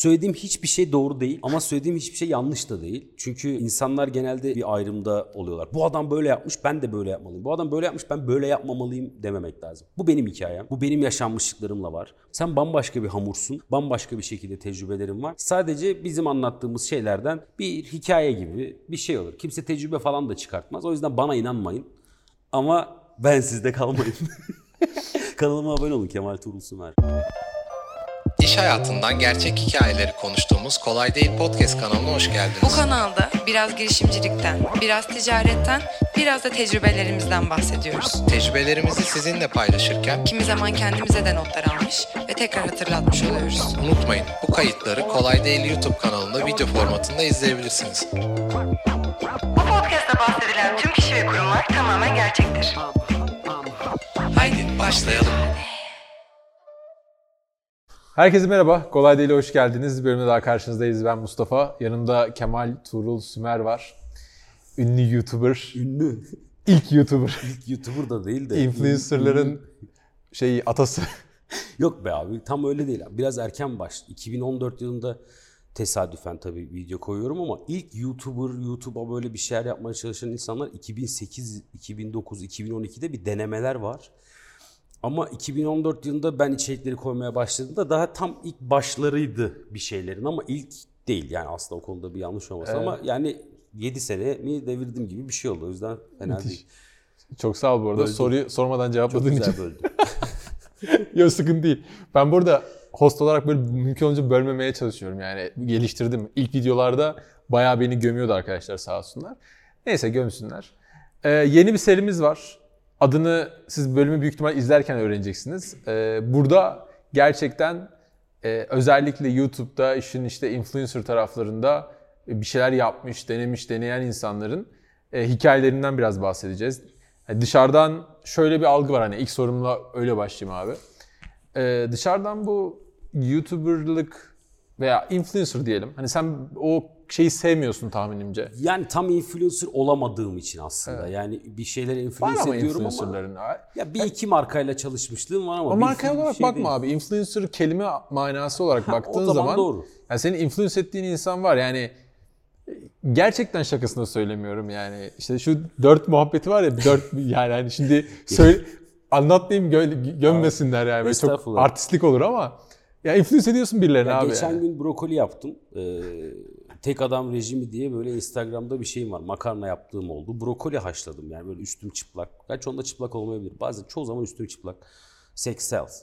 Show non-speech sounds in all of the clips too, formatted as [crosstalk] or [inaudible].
Söylediğim hiçbir şey doğru değil ama söylediğim hiçbir şey yanlış da değil. Çünkü insanlar genelde bir ayrımda oluyorlar. Bu adam böyle yapmış ben de böyle yapmalıyım. Bu adam böyle yapmış ben böyle yapmamalıyım dememek lazım. Bu benim hikayem. Bu benim yaşanmışlıklarımla var. Sen bambaşka bir hamursun. Bambaşka bir şekilde tecrübelerin var. Sadece bizim anlattığımız şeylerden bir hikaye gibi bir şey olur. Kimse tecrübe falan da çıkartmaz. O yüzden bana inanmayın. Ama ben sizde kalmayın. [laughs] Kanalıma abone olun Kemal Tuğrul Sümer. İş hayatından gerçek hikayeleri konuştuğumuz Kolay Değil Podcast kanalına hoş Bu geldiniz. kanalda biraz girişimcilikten, biraz ticaretten, biraz da tecrübelerimizden bahsediyoruz. Tecrübelerimizi sizinle paylaşırken Kimi zaman kendimize de notlar almış ve tekrar hatırlatmış oluyoruz. unutmayın bu kayıtları Kolay Değil YouTube kanalında video formatında izleyebilirsiniz. Bu podcast'ta bahsedilen tüm kişi ve kurumlar tamamen gerçektir. Haydi başlayalım. Herkese merhaba. Kolay Değil'e hoş geldiniz. Bir bölümde daha karşınızdayız. Ben Mustafa. Yanımda Kemal Tuğrul Sümer var. Ünlü YouTuber. Ünlü. İlk YouTuber. İlk YouTuber da değil de. Influencerların şeyi atası. [laughs] Yok be abi tam öyle değil. Biraz erken baş. 2014 yılında tesadüfen tabii video koyuyorum ama ilk YouTuber, YouTube'a böyle bir şeyler yapmaya çalışan insanlar 2008, 2009, 2012'de bir denemeler var. Ama 2014 yılında ben içerikleri koymaya başladığımda daha tam ilk başlarıydı bir şeylerin ama ilk değil. Yani aslında o konuda bir yanlış olmasın ama yani 7 sene mi devirdim gibi bir şey oldu. O yüzden fena değil. Çok sağ ol bu arada. Böldüm. Soruyu sormadan Çok cevapladığın güzel için. böldüm. [laughs] Yok sıkıntı değil. Ben burada host olarak böyle mümkün olunca bölmemeye çalışıyorum. Yani geliştirdim. İlk videolarda bayağı beni gömüyordu arkadaşlar sağ olsunlar. Neyse gömsünler. Ee, yeni bir serimiz var. Adını siz bölümü büyük ihtimal izlerken öğreneceksiniz. Ee, burada gerçekten e, özellikle YouTube'da işin işte influencer taraflarında bir şeyler yapmış, denemiş, deneyen insanların e, hikayelerinden biraz bahsedeceğiz. Yani dışarıdan şöyle bir algı var hani ilk sorumla öyle başlayayım abi. Ee, dışarıdan bu YouTuber'lık veya influencer diyelim. Hani sen o şeyi sevmiyorsun tahminimce. Yani tam influencer olamadığım için aslında. Yani bir şeyleri Var influence ama ediyorum ama influencer'ların. ya bir iki markayla çalışmışlığım var ama O bir- marka bir olarak şey bakma değil. abi. Influencer kelime manası olarak [laughs] Ha, baktığın o zaman zaman, doğru. Yani senin influence ettiğin insan var. Yani gerçekten şakasına söylemiyorum yani. İşte şu dört muhabbeti var ya dört [laughs] yani hani şimdi söyle anlatmayayım gö- gömmesinler yani. Böyle çok artistlik olur ama ya influence ediyorsun birilerine Ya abi. geçen yani. gün brokoli yaptım. Ee, tek adam rejimi diye böyle Instagram'da bir şeyim var. Makarna yaptığım oldu. Brokoli haşladım yani böyle üstüm çıplak. Gerçi onda çıplak olmayabilir. Bazen çoğu zaman üstüm çıplak. Sex sells.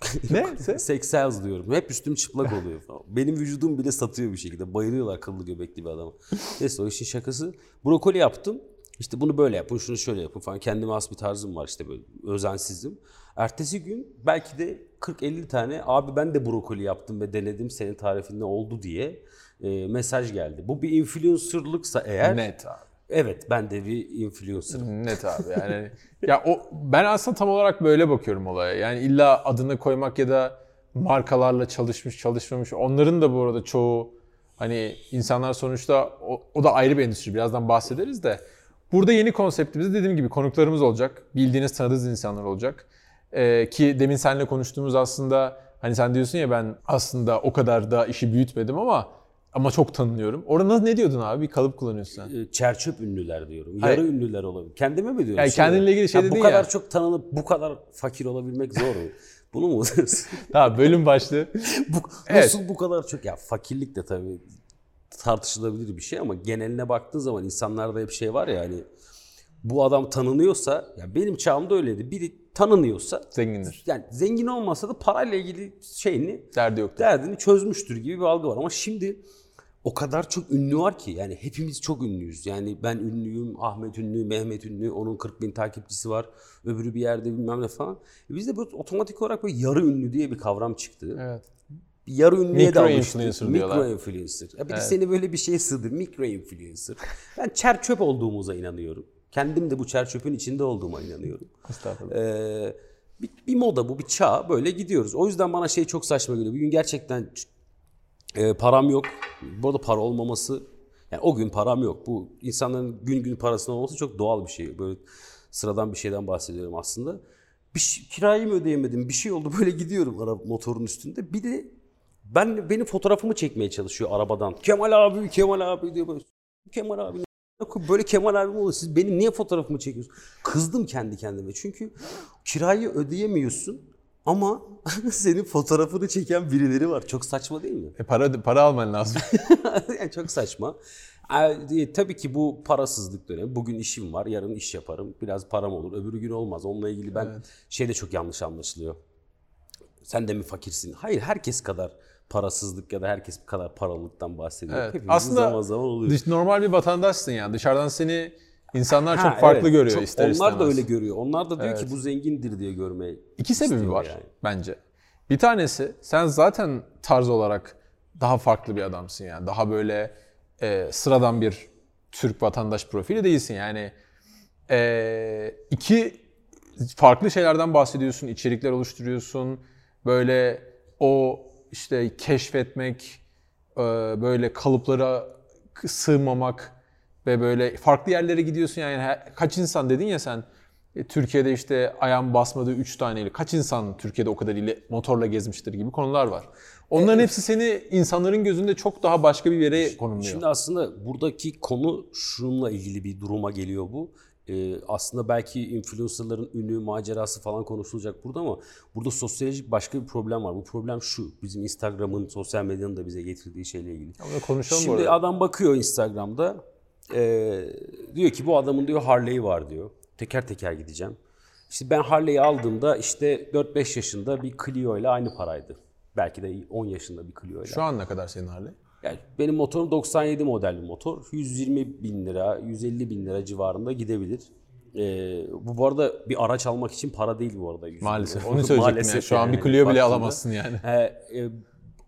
[laughs] Ne? Se- Sex sells diyorum. Hep üstüm çıplak oluyor falan. Benim vücudum bile satıyor bir şekilde. Bayılıyorlar kıllı göbekli bir adama. Neyse o işin şakası. Brokoli yaptım. İşte bunu böyle yapın, şunu şöyle yapın falan. Kendime has bir tarzım var işte böyle özensizim. Ertesi gün belki de 40-50 tane abi ben de brokoli yaptım ve denedim senin tarifinde oldu diye e, mesaj geldi. Bu bir influencerlıksa eğer Net abi. evet ben de bir influencerım. Net abi yani. ya o ben aslında tam olarak böyle bakıyorum olaya. Yani illa adını koymak ya da markalarla çalışmış çalışmamış onların da bu arada çoğu hani insanlar sonuçta o, o da ayrı bir endüstri. Birazdan bahsederiz de. Burada yeni konseptimizde dediğim gibi konuklarımız olacak. Bildiğiniz tanıdığınız insanlar olacak. Ee, ki demin seninle konuştuğumuz aslında hani sen diyorsun ya ben aslında o kadar da işi büyütmedim ama ama çok tanınıyorum. Orada ne diyordun abi? Bir kalıp kullanıyorsun sen. E, çerçöp ünlüler diyorum. Hayır. Yarı ünlüler olabilir. Kendime mi diyorsun? Yani kendinle ilgili şey Ha, dedin Bu kadar ya. çok tanınıp bu kadar fakir olabilmek zor mu? [laughs] Bunu mu diyorsun? Tamam bölüm başlığı. [laughs] bu, Evet. Nasıl bu kadar çok? Ya fakirlik de tabii tartışılabilir bir şey ama geneline baktığın zaman insanlarda hep şey var ya hani bu adam tanınıyorsa ya benim çağımda öyleydi. Biri tanınıyorsa Zengindir. yani zengin olmasa da parayla ilgili şeyini Derdi yok. derdini çözmüştür gibi bir algı var ama şimdi o kadar çok ünlü var ki yani hepimiz çok ünlüyüz. Yani ben ünlüyüm, Ahmet ünlü, Mehmet ünlü, onun 40 bin takipçisi var, öbürü bir yerde bilmem ne falan. E bizde böyle otomatik olarak böyle yarı ünlü diye bir kavram çıktı. Evet. Yarı ünlüye de Mikro alıştık. influencer Mikro diyorlar. influencer. Ya bir de seni böyle bir şeye sığdır. Mikro influencer. Ben çer çöp olduğumuza inanıyorum. Kendim de bu çer çöpün içinde olduğuma inanıyorum. Estağfurullah. Ee, bir, bir moda bu, bir çağ. Böyle gidiyoruz. O yüzden bana şey çok saçma geliyor. Bir gün gerçekten e, param yok. Bu arada para olmaması, yani o gün param yok. Bu insanların gün gün parasının olması çok doğal bir şey. Böyle sıradan bir şeyden bahsediyorum aslında. Bir şey- kirayı mı ödeyemedim? Bir şey oldu [laughs] böyle gidiyorum ara motorun üstünde. Bir de Ben benim fotoğrafımı çekmeye çalışıyor arabadan. Kemal abi, Kemal abi diyor böyle. Kemal abi [laughs] böyle Kemal abi mi olur? Siz benim niye fotoğrafımı çekiyorsunuz? Kızdım kendi kendime. Çünkü kirayı ödeyemiyorsun ama [laughs] senin fotoğrafını çeken birileri var. Çok saçma değil mi? E para para alman lazım. [laughs] yani çok saçma. E, tabii ki bu parasızlık dönemi. Bugün işim var, yarın iş yaparım. Biraz param olur, öbürü gün olmaz. Onunla ilgili ben şey de çok yanlış anlaşılıyor. Sen de mi fakirsin? Hayır, herkes kadar parasızlık ya da herkes kadar paralılıktan bahsediyor. Evet. Aslında zaman zaman oluyor. dış, normal bir vatandaşsın yani. Dışarıdan seni insanlar Ha, çok farklı evet. görüyor Çok- ister Onlar istemez. da öyle görüyor. Onlar da diyor Evet. ki bu zengindir diye görmeyi İki sebebi var yani. bence. Bir tanesi sen zaten tarz olarak daha farklı bir adamsın yani. Daha böyle e, sıradan bir Türk vatandaş profili değilsin yani. E, iki farklı şeylerden bahsediyorsun, içerikler oluşturuyorsun. Böyle o işte keşfetmek, e, böyle kalıplara sığmamak ve böyle farklı yerlere gidiyorsun yani Her- kaç insan dedin ya sen e, Türkiye'de işte ayağım basmadığı 3 taneyle kaç insan Türkiye'de o kadar ile motorla gezmiştir gibi konular var. Onların hepsi seni insanların gözünde çok daha başka bir yere konumluyor. Şimdi aslında buradaki konu şununla ilgili bir duruma geliyor bu. Ee, aslında belki influencerların ünü, macerası falan konuşulacak burada ama burada sosyolojik başka bir problem var. Bu problem şu, bizim Instagram'ın, sosyal medyanın da bize getirdiği şeyle ilgili. Ama konuşalım Şimdi adam bakıyor Instagram'da, ee, diyor ki bu adamın diyor Harley'i var diyor. Teker teker gideceğim. İşte ben Harley'i aldığımda işte 4-5 yaşında bir Clio ile aynı paraydı. Belki de 10 yaşında bir Clio ile. Şu an ne kadar senin Harley? Yani benim motorum 97 model bir motor. 120 bin lira, 150 bin lira civarında gidebilir. Ee, bu bu arada bir araç almak için para değil bu arada. 100 bin Maalesef. Onu söyleyecektim Maalesef ya. Şu an bir yani, Clio bile baktığında. alamazsın yani. Ee, e,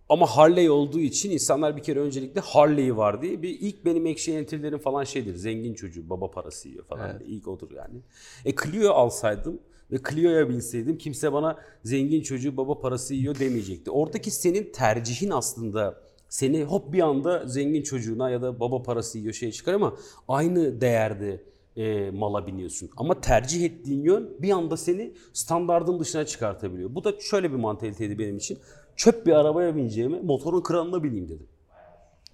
ama Harley olduğu için insanlar bir kere öncelikle Harley'i var diye bir ilk benim ekşi entry'lerim falan şeydir. Zengin çocuğu baba parası yiyor falan. İlk odur yani. E Clio alsaydım ve Clio'ya binseydim kimse bana zengin çocuğu baba parası yiyor demeyecekti. Oradaki senin tercihin aslında seni hop bir anda zengin çocuğuna ya da baba parası yiyor şey çıkar ama aynı değerde e, mala biniyorsun. Ama tercih ettiğin yön bir anda seni standardın dışına çıkartabiliyor. Bu da şöyle bir mantaliteydi benim için. Çöp bir arabaya bineceğime motorun kranına bineyim dedim.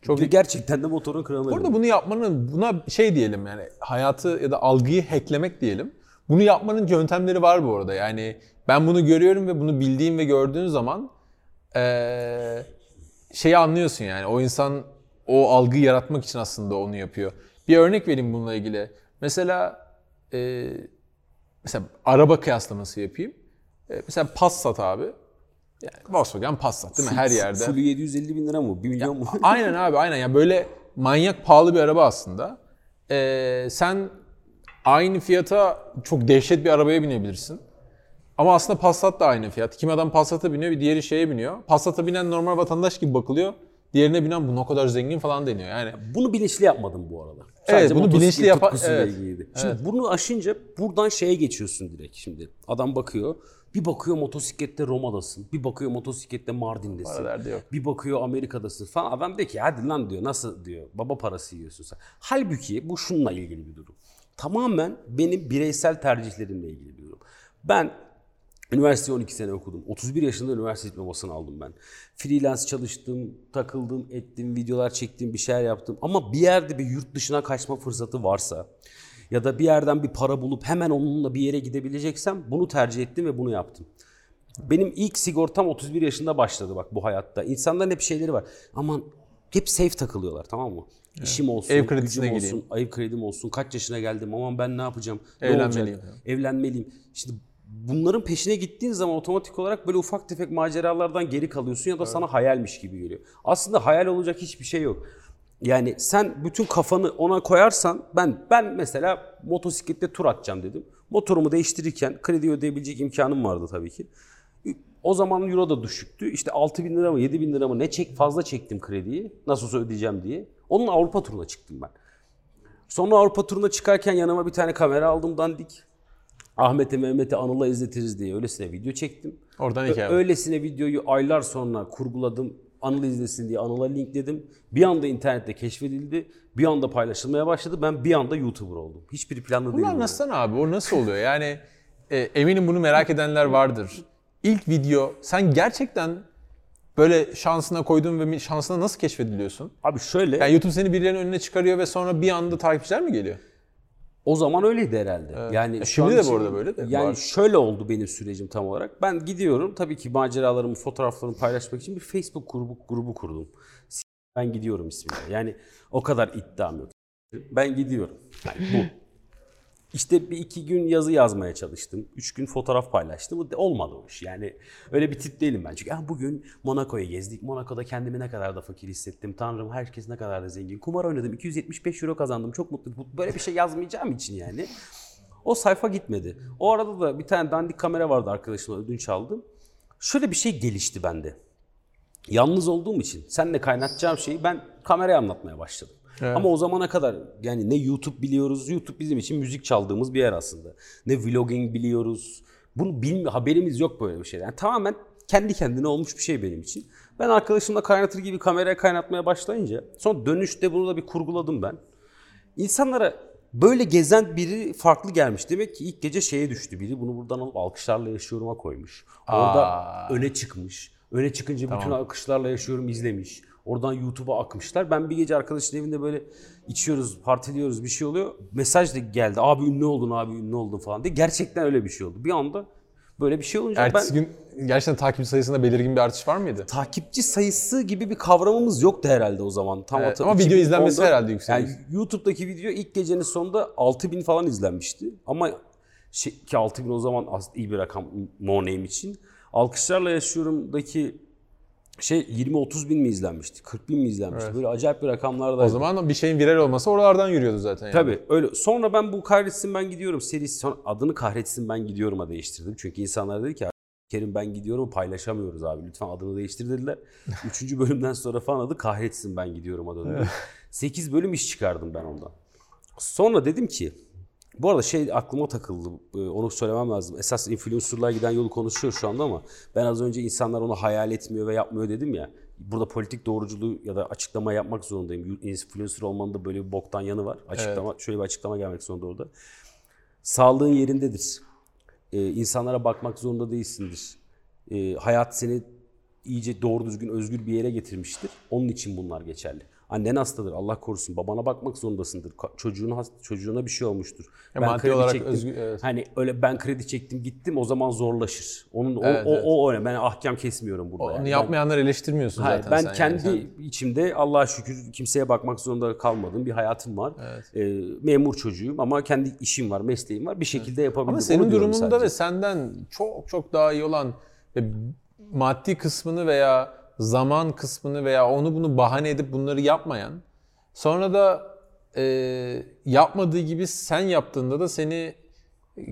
Çok Çok gerçekten de motorun kranına Burada bindim. bunu yapmanın, buna şey diyelim yani hayatı ya da algıyı hacklemek diyelim. Bunu yapmanın yöntemleri var bu arada. Yani ben bunu görüyorum ve bunu bildiğim ve gördüğün zaman eee şeyi anlıyorsun yani. O insan o algıyı yaratmak için aslında onu yapıyor. Bir örnek vereyim bununla ilgili. Mesela eee, mesela araba kıyaslaması yapayım. E, mesela Passat abi. Yani Volkswagen Passat değil mi? Her yerde. Full 750 bin lira mı? 1 milyon mu? Aynen abi aynen. Yani böyle manyak pahalı bir araba aslında. Ee, sen aynı fiyata çok dehşet bir arabaya binebilirsin. Ama aslında Passat da aynı fiyat. Kim adam Passat'a biniyor, bir diğeri şeye biniyor. Passat'a binen normal vatandaş gibi bakılıyor. Diğerine binen bu ne kadar zengin falan deniyor. Yani Bunu bilinçli yapmadım bu arada. Evet, bunu bilinçli yapa- tutkusuyla evet. ilgiliydi. Şimdi bunu aşınca buradan şeye geçiyorsun direkt şimdi. Adam bakıyor. Bir bakıyor motosiklette Roma'dasın. Bir bakıyor motosiklette Mardin'desin. Para yok. Bir bakıyor Amerika'dasın falan. Adam diyor ki hadi lan diyor nasıl diyor. Baba parası yiyorsun sen. Halbuki bu şununla ilgili bir durum. Tamamen benim bireysel tercihlerimle ilgili bir durum. Ben Üniversite 12 sene okudum. 31 yaşında üniversite diplomasını aldım ben. Freelance çalıştım, takıldım, ettim, videolar çektim, bir şeyler yaptım. Ama bir yerde bir yurt dışına kaçma fırsatı varsa ya da bir yerden bir para bulup hemen onunla bir yere gidebileceksem bunu tercih ettim ve bunu yaptım. Benim ilk sigortam 31 yaşında başladı bak bu hayatta. İnsanların hep şeyleri var. Aman hep safe takılıyorlar tamam mı? İşim olsun, Ev kredisine gücüm gireyim. olsun, ev kredim olsun, kaç yaşına geldim, aman ben ne yapacağım, ne Evlenmeliyim. olacak? evlenmeliyim. Şimdi bunların peşine gittiğin zaman otomatik olarak böyle ufak tefek maceralardan geri kalıyorsun ya da sana hayalmiş gibi geliyor. Aslında hayal olacak hiçbir şey yok. Yani sen bütün kafanı ona koyarsan ben ben mesela motosiklette tur atacağım dedim. Motorumu değiştirirken kredi ödeyebilecek imkanım vardı tabii ki. O zaman euro da düşüktü. İşte 6 bin lira mı 7 bin lira mı ne çek fazla çektim krediyi. Nasıl olsa ödeyeceğim diye. Onun Avrupa turuna çıktım ben. Sonra Avrupa turuna çıkarken yanıma bir tane kamera aldım dandik. Ahmet'e Mehmet'e Anıl'a izletiriz diye öylesine video çektim. Oradan hikaye. Öylesine videoyu aylar sonra kurguladım. Anıl izlesin diye Anıl'a linkledim. Bir anda internette keşfedildi. Bir anda paylaşılmaya başladı. Ben bir anda YouTuber oldum. Hiçbir planlı değilim. anlatsana abi. O nasıl oluyor? Yani e, eminim bunu merak edenler vardır. İlk video sen gerçekten böyle şansına koydun ve şansına nasıl keşfediliyorsun? Abi şöyle Yani YouTube seni birilerinin önüne çıkarıyor ve sonra bir anda takipçiler mi geliyor? O zaman öyleydi herhalde. Yani E, şimdi de bu arada böyle de Yani var. şöyle oldu benim sürecim tam olarak. Ben gidiyorum tabii ki maceralarımı, fotoğraflarımı paylaşmak için bir Facebook grubu grubu kurdum. Ben gidiyorum isminde. Yani o kadar iddiam yok. Ben gidiyorum. Yani bu. İşte bir iki gün yazı yazmaya çalıştım. Üç gün fotoğraf paylaştım. Olmadı o iş. Yani öyle bir tip değilim ben. Çünkü "Ah, bugün Monaco'ya gezdik. Monaco'da kendimi ne kadar da fakir hissettim. Tanrım herkes ne kadar da zengin. Kumar oynadım. 275 euro kazandım. Çok mutluyum. Böyle bir şey yazmayacağım için yani. O sayfa gitmedi. O arada da bir tane dandik kamera vardı arkadaşımla ödünç aldım. Şöyle bir şey gelişti bende. Yalnız olduğum için seninle kaynatacağım şeyi ben kameraya anlatmaya başladım. Ama o zamana kadar yani ne YouTube biliyoruz. YouTube bizim için müzik çaldığımız bir yer aslında. Ne vlogging biliyoruz. Bunu bilmi haberimiz yok böyle bir şeyden. Yani tamamen kendi kendine olmuş bir şey benim için. Ben arkadaşımla kaynatır gibi kameraya kaynatmaya başlayınca sonra dönüşte bunu da bir kurguladım ben. İnsanlara böyle gezen biri farklı gelmiş. Demek ki ilk gece şeye düştü biri. Bunu buradan alıp alkışlarla yaşıyorum'a koymuş. Orada Aa. öne çıkmış. Öne çıkınca bütün alkışlarla yaşıyorum izlemiş. Oradan YouTube'a akmışlar. Ben bir gece arkadaşın evinde böyle içiyoruz, partiliyoruz bir şey oluyor. Mesaj da geldi. Abi ünlü oldun, abi ünlü oldun falan diye. Gerçekten öyle bir şey oldu. Bir anda böyle bir şey olunca Ertesi ben gün gerçekten takipçi sayısında belirgin bir artış var mıydı? takipçi sayısı gibi bir kavramımız yoktu herhalde o zaman. Tam Evet, ama video 2010'da izlenmesi herhalde yükselmiş. Yani YouTube'daki video ilk gecenin sonunda 6000 falan izlenmişti. Ama şey, ki 6000 o zaman az iyi bir rakam No Name için. Alkışlarla yaşıyorumdaki şey 20-30 bin mi izlenmişti? 40 bin mi izlenmişti? Böyle acayip bir rakamlarda. O zaman bir şeyin viral olması oralardan yürüyordu zaten. Yani. Tabii öyle. Sonra ben bu kahretsin ben gidiyorum serisi sonra adını kahretsin ben gidiyorum'a değiştirdim. Çünkü insanlar dedi ki Kerim ben gidiyorum paylaşamıyoruz abi lütfen adını değiştir dediler. [laughs] Üçüncü bölümden sonra falan adı kahretsin ben gidiyorum'a döndü. [laughs] 8 bölüm iş çıkardım ben ondan. Sonra dedim ki bu arada şey aklıma takıldı. Ee, Onu söylemem lazım. Esas influencer'lar giden yolu konuşuyor şu anda ama ben az önce insanlar onu hayal etmiyor ve yapmıyor dedim ya. Burada politik doğruculuğu ya da açıklama yapmak zorundayım. Influencer olmanın da böyle bir boktan yanı var. Açıklama şöyle bir açıklama gelmek zorunda orada. Sağlığın yerindedir. Ee, insanlara bakmak zorunda değilsindir. Ee, hayat seni iyice doğru düzgün özgür bir yere getirmiştir. Onun için bunlar geçerli. Annen hastadır Allah korusun. Babana bakmak zorundasındır. Çocuğun çocuğuna bir şey olmuştur. Ya maddi olarak özgür- evet. Hani öyle ben kredi çektim gittim o zaman zorlaşır. Onun o, Evet, o, evet. o öyle. Ben ahkam kesmiyorum burada. Onu yani. Ben- yapmayanları eleştirmiyorsun Hayır, zaten ben sen yani. kendi Sen- içimde Allah'a şükür kimseye bakmak zorunda kalmadım. Bir hayatım var. Ee, memur çocuğuyum ama kendi işim var, mesleğim var. Bir şekilde yapabildim. Ama Onu senin durumunda sadece. ve senden çok çok daha iyi olan ve maddi kısmını veya zaman kısmını veya onu bunu bahane edip bunları yapmayan sonra da e, yapmadığı gibi sen yaptığında da seni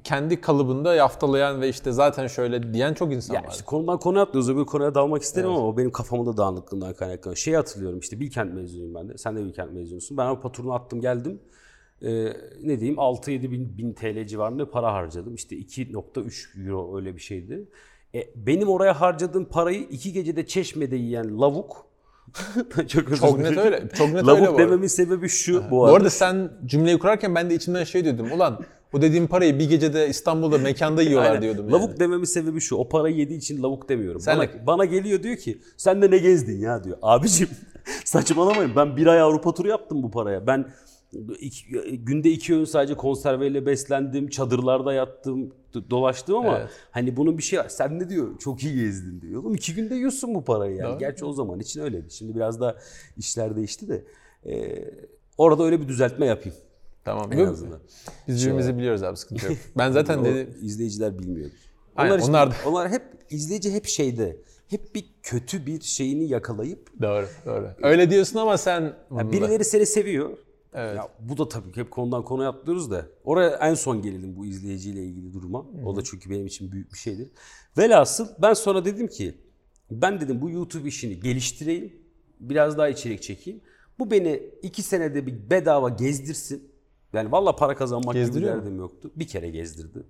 kendi kalıbında yaftalayan ve işte zaten şöyle diyen çok insan Ya var. işte konudan konuya atlıyoruz. Öbür konuya dalmak isterim ama o benim kafamın da dağınıklığından kaynaklanıyor. Şeyi hatırlıyorum işte Bilkent mezunuyum ben de. Sen de Bilkent mezunusun. Ben o patronu attım geldim. Ee, ne diyeyim 6-7 bin, bin TL civarında para harcadım. İşte 2.3 euro öyle bir şeydi. E, benim oraya harcadığım parayı iki gecede çeşmede yiyen lavuk [laughs] çok, özür Çok net öyle. Çok net öyle Lavuk arada. dememin sebebi şu bu Bu arada. arada sen cümleyi kurarken ben de içimden şey diyordum. Ulan bu dediğim parayı bir gecede İstanbul'da mekanda [laughs] yiyorlar Aynen. diyordum. Lavuk yani. dememin sebebi şu. O parayı yediği için lavuk demiyorum. Sen bana, de- bana geliyor diyor ki sen de ne gezdin ya diyor. Abicim [laughs] saçmalamayın. Ben bir ay Avrupa turu yaptım bu paraya. Ben iki- günde iki öğün sadece konserveyle beslendim. Çadırlarda yattım. Do- Dolaştım ama Evet. hani bunun bir şey var. Sen ne diyor? Çok iyi gezdin diyor. Oğlum iki günde yiyorsun bu parayı yani. Doğru. Gerçi o zaman için öyleydi. Şimdi biraz da işler değişti de. Ee, orada öyle bir düzeltme yapayım Tamam. en Yok, azından. Biz birbirimizi biliyoruz abi sıkıntı yok. [laughs] Ben zaten dedi, izleyiciler bilmiyordur. Aynen, Onlar, işte- onlar da- [laughs] onlar hep izleyici hep şeyde. Hep bir kötü bir şeyini yakalayıp Doğru, doğru. Öyle diyorsun ama sen ya bunda- birileri seni seviyor. Evet. Ya bu da tabii ki hep konudan konuya atlıyoruz da. Oraya en son gelelim bu izleyiciyle ilgili duruma. O da çünkü benim için büyük bir şeydir. Velhasıl ben sonra dedim ki ben dedim bu YouTube işini geliştireyim. Biraz daha içerik çekeyim. Bu beni iki senede bir bedava gezdirsin. Yani valla para kazanmak gibi Gezdiriyor mu? derdim yoktu. Bir kere gezdirdi.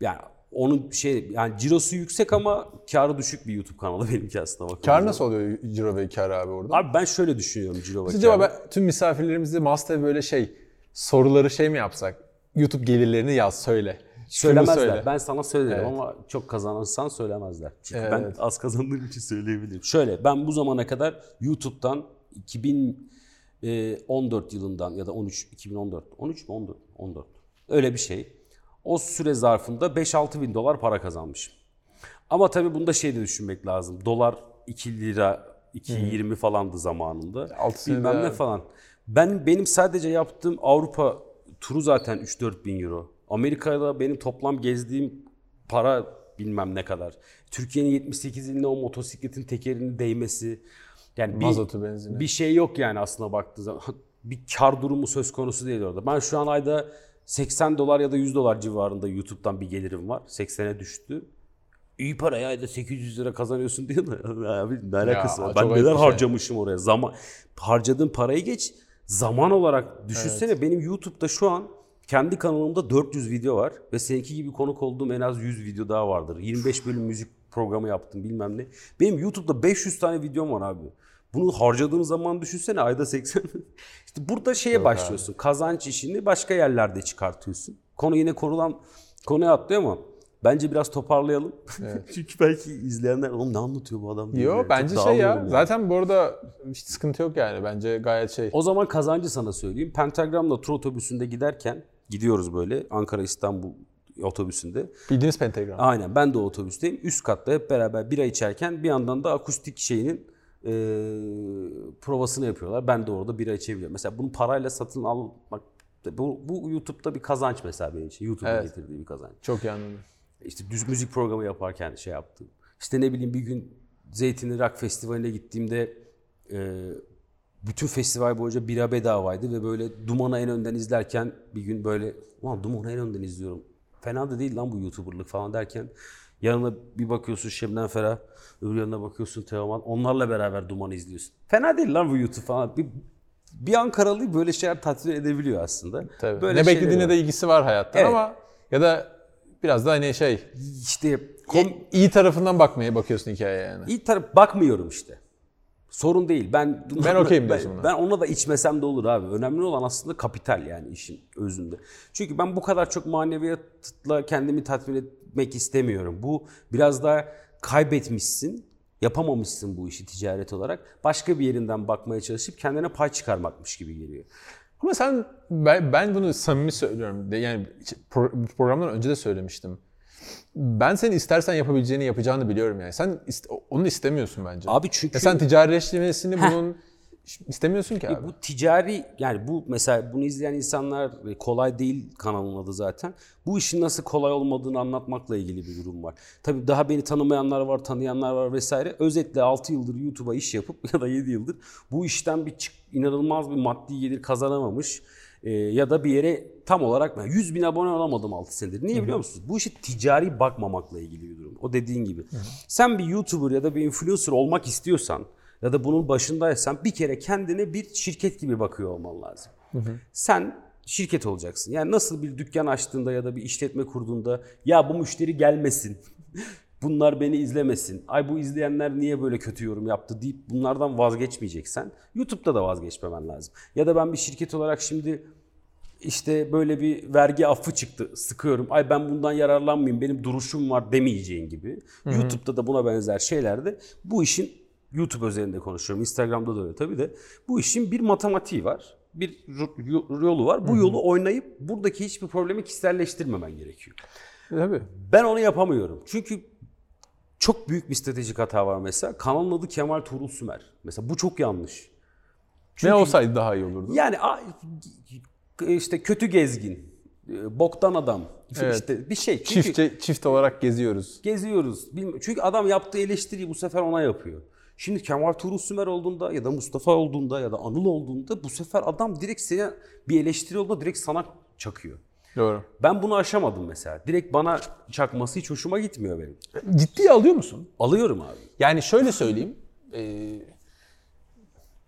Yani onun şey yani cirosu yüksek ama karı düşük bir YouTube kanalı [laughs] benimki aslında. bakıldığında. Kar nasıl oluyor ciro ve kar abi orada? Abi ben şöyle düşünüyorum ciro ve Acaba ben, tüm misafirlerimize Master böyle şey soruları şey mi yapsak? YouTube gelirlerini yaz söyle. Söylemezler. söyle. Ben sana söylerim Evet. ama çok kazanırsan söylemezler. Çünkü Evet. ben az kazandığım için söyleyebilirim. Şöyle ben bu zamana kadar YouTube'dan 2014 yılından ya da 13 2014 13 mü 14 14 öyle bir şey. O süre zarfında 5-6 bin dolar para kazanmışım. Ama tabii bunda şey de düşünmek lazım. Dolar 2 lira 2.20 falandı zamanında. Altı Bilmem ne abi. falan. Ben benim sadece yaptığım Avrupa turu zaten 3-4 bin euro. Amerika'da benim toplam gezdiğim para bilmem ne kadar. Türkiye'nin 78 iline o motosikletin tekerinin değmesi. Yani bir, Mazotu, benzini. bir şey yok yani aslında baktığı zaman. [laughs] Bir kar durumu söz konusu değil orada. Ben şu an ayda 80 dolar ya da 100 dolar civarında YouTube'dan bir gelirim var. 80'e düştü. İyi para ya ayda 800 lira kazanıyorsun diyor da [laughs] abi ne alakası Ya, var? Ben neler şey. harcamışım oraya. Zaman harcadığım parayı geç. Zaman olarak düşünsene benim YouTube'da şu an kendi kanalımda 400 video var ve seninki gibi konuk olduğum en az 100 video daha vardır. 25 bölüm müzik programı yaptım bilmem ne. Benim YouTube'da 500 tane videom var abi. Bunu harcadığım zaman düşünsene ayda 80. [laughs] işte burada şeye başlıyorsun. Kazanç işini başka yerlerde çıkartıyorsun. Konu yine konulan konuya atlıyor ama bence biraz toparlayalım. [laughs] Çünkü belki izleyenler oğlum ne anlatıyor bu adam diye. Yo böyle. Çok bence şey ya. yani. Zaten bu arada hiç sıkıntı yok yani. Bence gayet şey. O zaman kazancı sana söyleyeyim. Pentagram'la tur otobüsünde giderken gidiyoruz böyle Ankara İstanbul otobüsünde. Bildiğiniz pentagram. Aynen ben de otobüsteyim. Üst katta hep beraber bira içerken bir yandan da akustik şeyinin e, provasını yapıyorlar. Ben de orada bira içebiliyorum. Mesela bunu parayla satın almak bu, bu YouTube'da bir kazanç mesela benim için. YouTube'un Evet. getirdiği bir kazanç. Çok iyi anladım. İşte düz müzik programı yaparken şey yaptım. İşte ne bileyim bir gün Zeytinli Rock Festivali'ne gittiğimde e, bütün festival boyunca bira bedavaydı ve böyle Duman'ı en önden izlerken bir gün böyle ulan Duman'ı en önden izliyorum. Fena da değil lan bu YouTuber'lık falan derken yanına bir bakıyorsun Şebnem Ferah, öbür yanına bakıyorsun Teoman. Onlarla beraber Duman'ı izliyorsun. Fena değil lan bu YouTube falan. Bir, bir Ankaralı böyle şeyler tatmin edebiliyor aslında. Tabii. Böyle ne beklediğine var. de ilgisi var hayattan Evet. ama ya da biraz da hani şey İşte kom, iyi tarafından bakmaya bakıyorsun hikayeye yani. İyi taraf bakmıyorum işte. Sorun değil. Ben Ben [laughs] okeyim ben, diyorsun buna. ben ona da içmesem de olur abi. Önemli olan aslında kapital yani işin özünde. Çünkü ben bu kadar çok maneviyatla kendimi tatmin etmek istemiyorum. Bu biraz daha kaybetmişsin, yapamamışsın bu işi ticaret olarak. Başka bir yerinden bakmaya çalışıp kendine pay çıkarmakmış gibi geliyor. Ama sen ben, ben bunu samimi söylüyorum. Yani pro- programdan önce de söylemiştim. Ben senin istersen yapabileceğini yapacağını biliyorum yani. Sen ist- onu istemiyorsun bence. Abi çünkü Ya sen ticarileştirmesini bunun istemiyorsun ki abi. Bu ticari yani bu mesela bunu izleyen insanlar e, kolay değil kanalın adı zaten. Bu işin nasıl kolay olmadığını anlatmakla ilgili bir durum var. Tabii daha beni tanımayanlar var, tanıyanlar var vesaire. Özetle 6 yıldır YouTube'a iş yapıp [laughs] ya da 7 yıldır bu işten bir çık- inanılmaz bir maddi gelir kazanamamış e, ya da bir yere tam olarak ben 100 bin abone olamadım 6 senedir. Niye biliyor musunuz? Bu işi ticari bakmamakla ilgili bir durum. O dediğin gibi. Sen bir YouTuber ya da bir influencer olmak istiyorsan ya da bunun başındaysan bir kere kendine bir şirket gibi bakıyor olman lazım. Sen şirket olacaksın. Yani nasıl bir dükkan açtığında ya da bir işletme kurduğunda ya bu müşteri gelmesin. [laughs] Bunlar beni izlemesin. Ay bu izleyenler niye böyle kötü yorum yaptı deyip bunlardan vazgeçmeyeceksen YouTube'da da vazgeçmemen lazım. Ya da ben bir şirket olarak şimdi işte böyle bir vergi affı çıktı sıkıyorum. Ay ben bundan yararlanmayayım benim duruşum var demeyeceğin gibi. YouTube'da da buna benzer şeylerde bu işin YouTube özelinde konuşuyorum. Instagram'da da öyle tabii de. Bu işin bir matematiği var. Bir yolu var. Bu yolu oynayıp buradaki hiçbir problemi kişiselleştirmemen gerekiyor. Tabii. Ben onu yapamıyorum. Çünkü çok büyük bir stratejik hata var mesela. Kanalın adı Kemal Tuğrul Sümer. Mesela bu çok yanlış. ne olsaydı daha iyi olurdu. Yani işte kötü gezgin, e, boktan adam, Evet. işte bir şey. Çünkü Çiftçe, çift olarak geziyoruz. geziyoruz. Çünkü adam yaptığı eleştiriyi bu sefer ona yapıyor. Şimdi Kemal Tuğrul Sümer olduğunda ya da Mustafa olduğunda ya da Anıl olduğunda bu sefer adam direkt sana bir eleştiri olduğunda direkt sana çakıyor. Doğru. Ben bunu aşamadım mesela. Direkt bana çakması hiç hoşuma gitmiyor benim. Ciddiye alıyor musun? Alıyorum abi. Yani şöyle söyleyeyim. eee,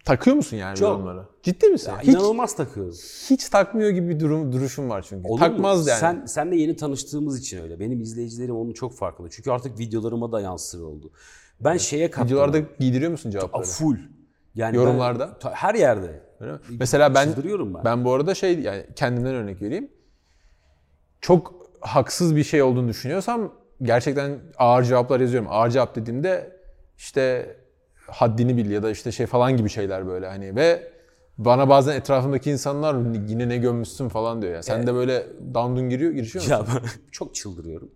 takıyor musun yani Çok. yorumlara? Ciddi misin? Ya hiç, İnanılmaz takıyorum. hiç takmıyor gibi bir durum duruşun var çünkü. Olur mu? Takmaz yani. Sen senle yeni tanıştığımız için öyle. Benim izleyicilerim onun çok farkında. Çünkü artık videolarıma da yansır oldu. Ben şeye katlandım. Videolarda giydiriyor musun cevapları? full. Yani Yorumlarda? ben- her yerde. Öyle mi? Mesela ben ben. ben bu arada şey yani kendimden örnek vereyim. Çok haksız bir şey olduğunu düşünüyorsam gerçekten ağır cevaplar yazıyorum. Ağır cevap dediğimde işte haddini bil ya da işte şey falan gibi şeyler böyle hani ve bana bazen etrafımdaki insanlar yine ne gömmüşsün falan diyor ya. Sen de böyle dandun giriyor, girişiyor musun? Ya ben [laughs] çok çıldırıyorum.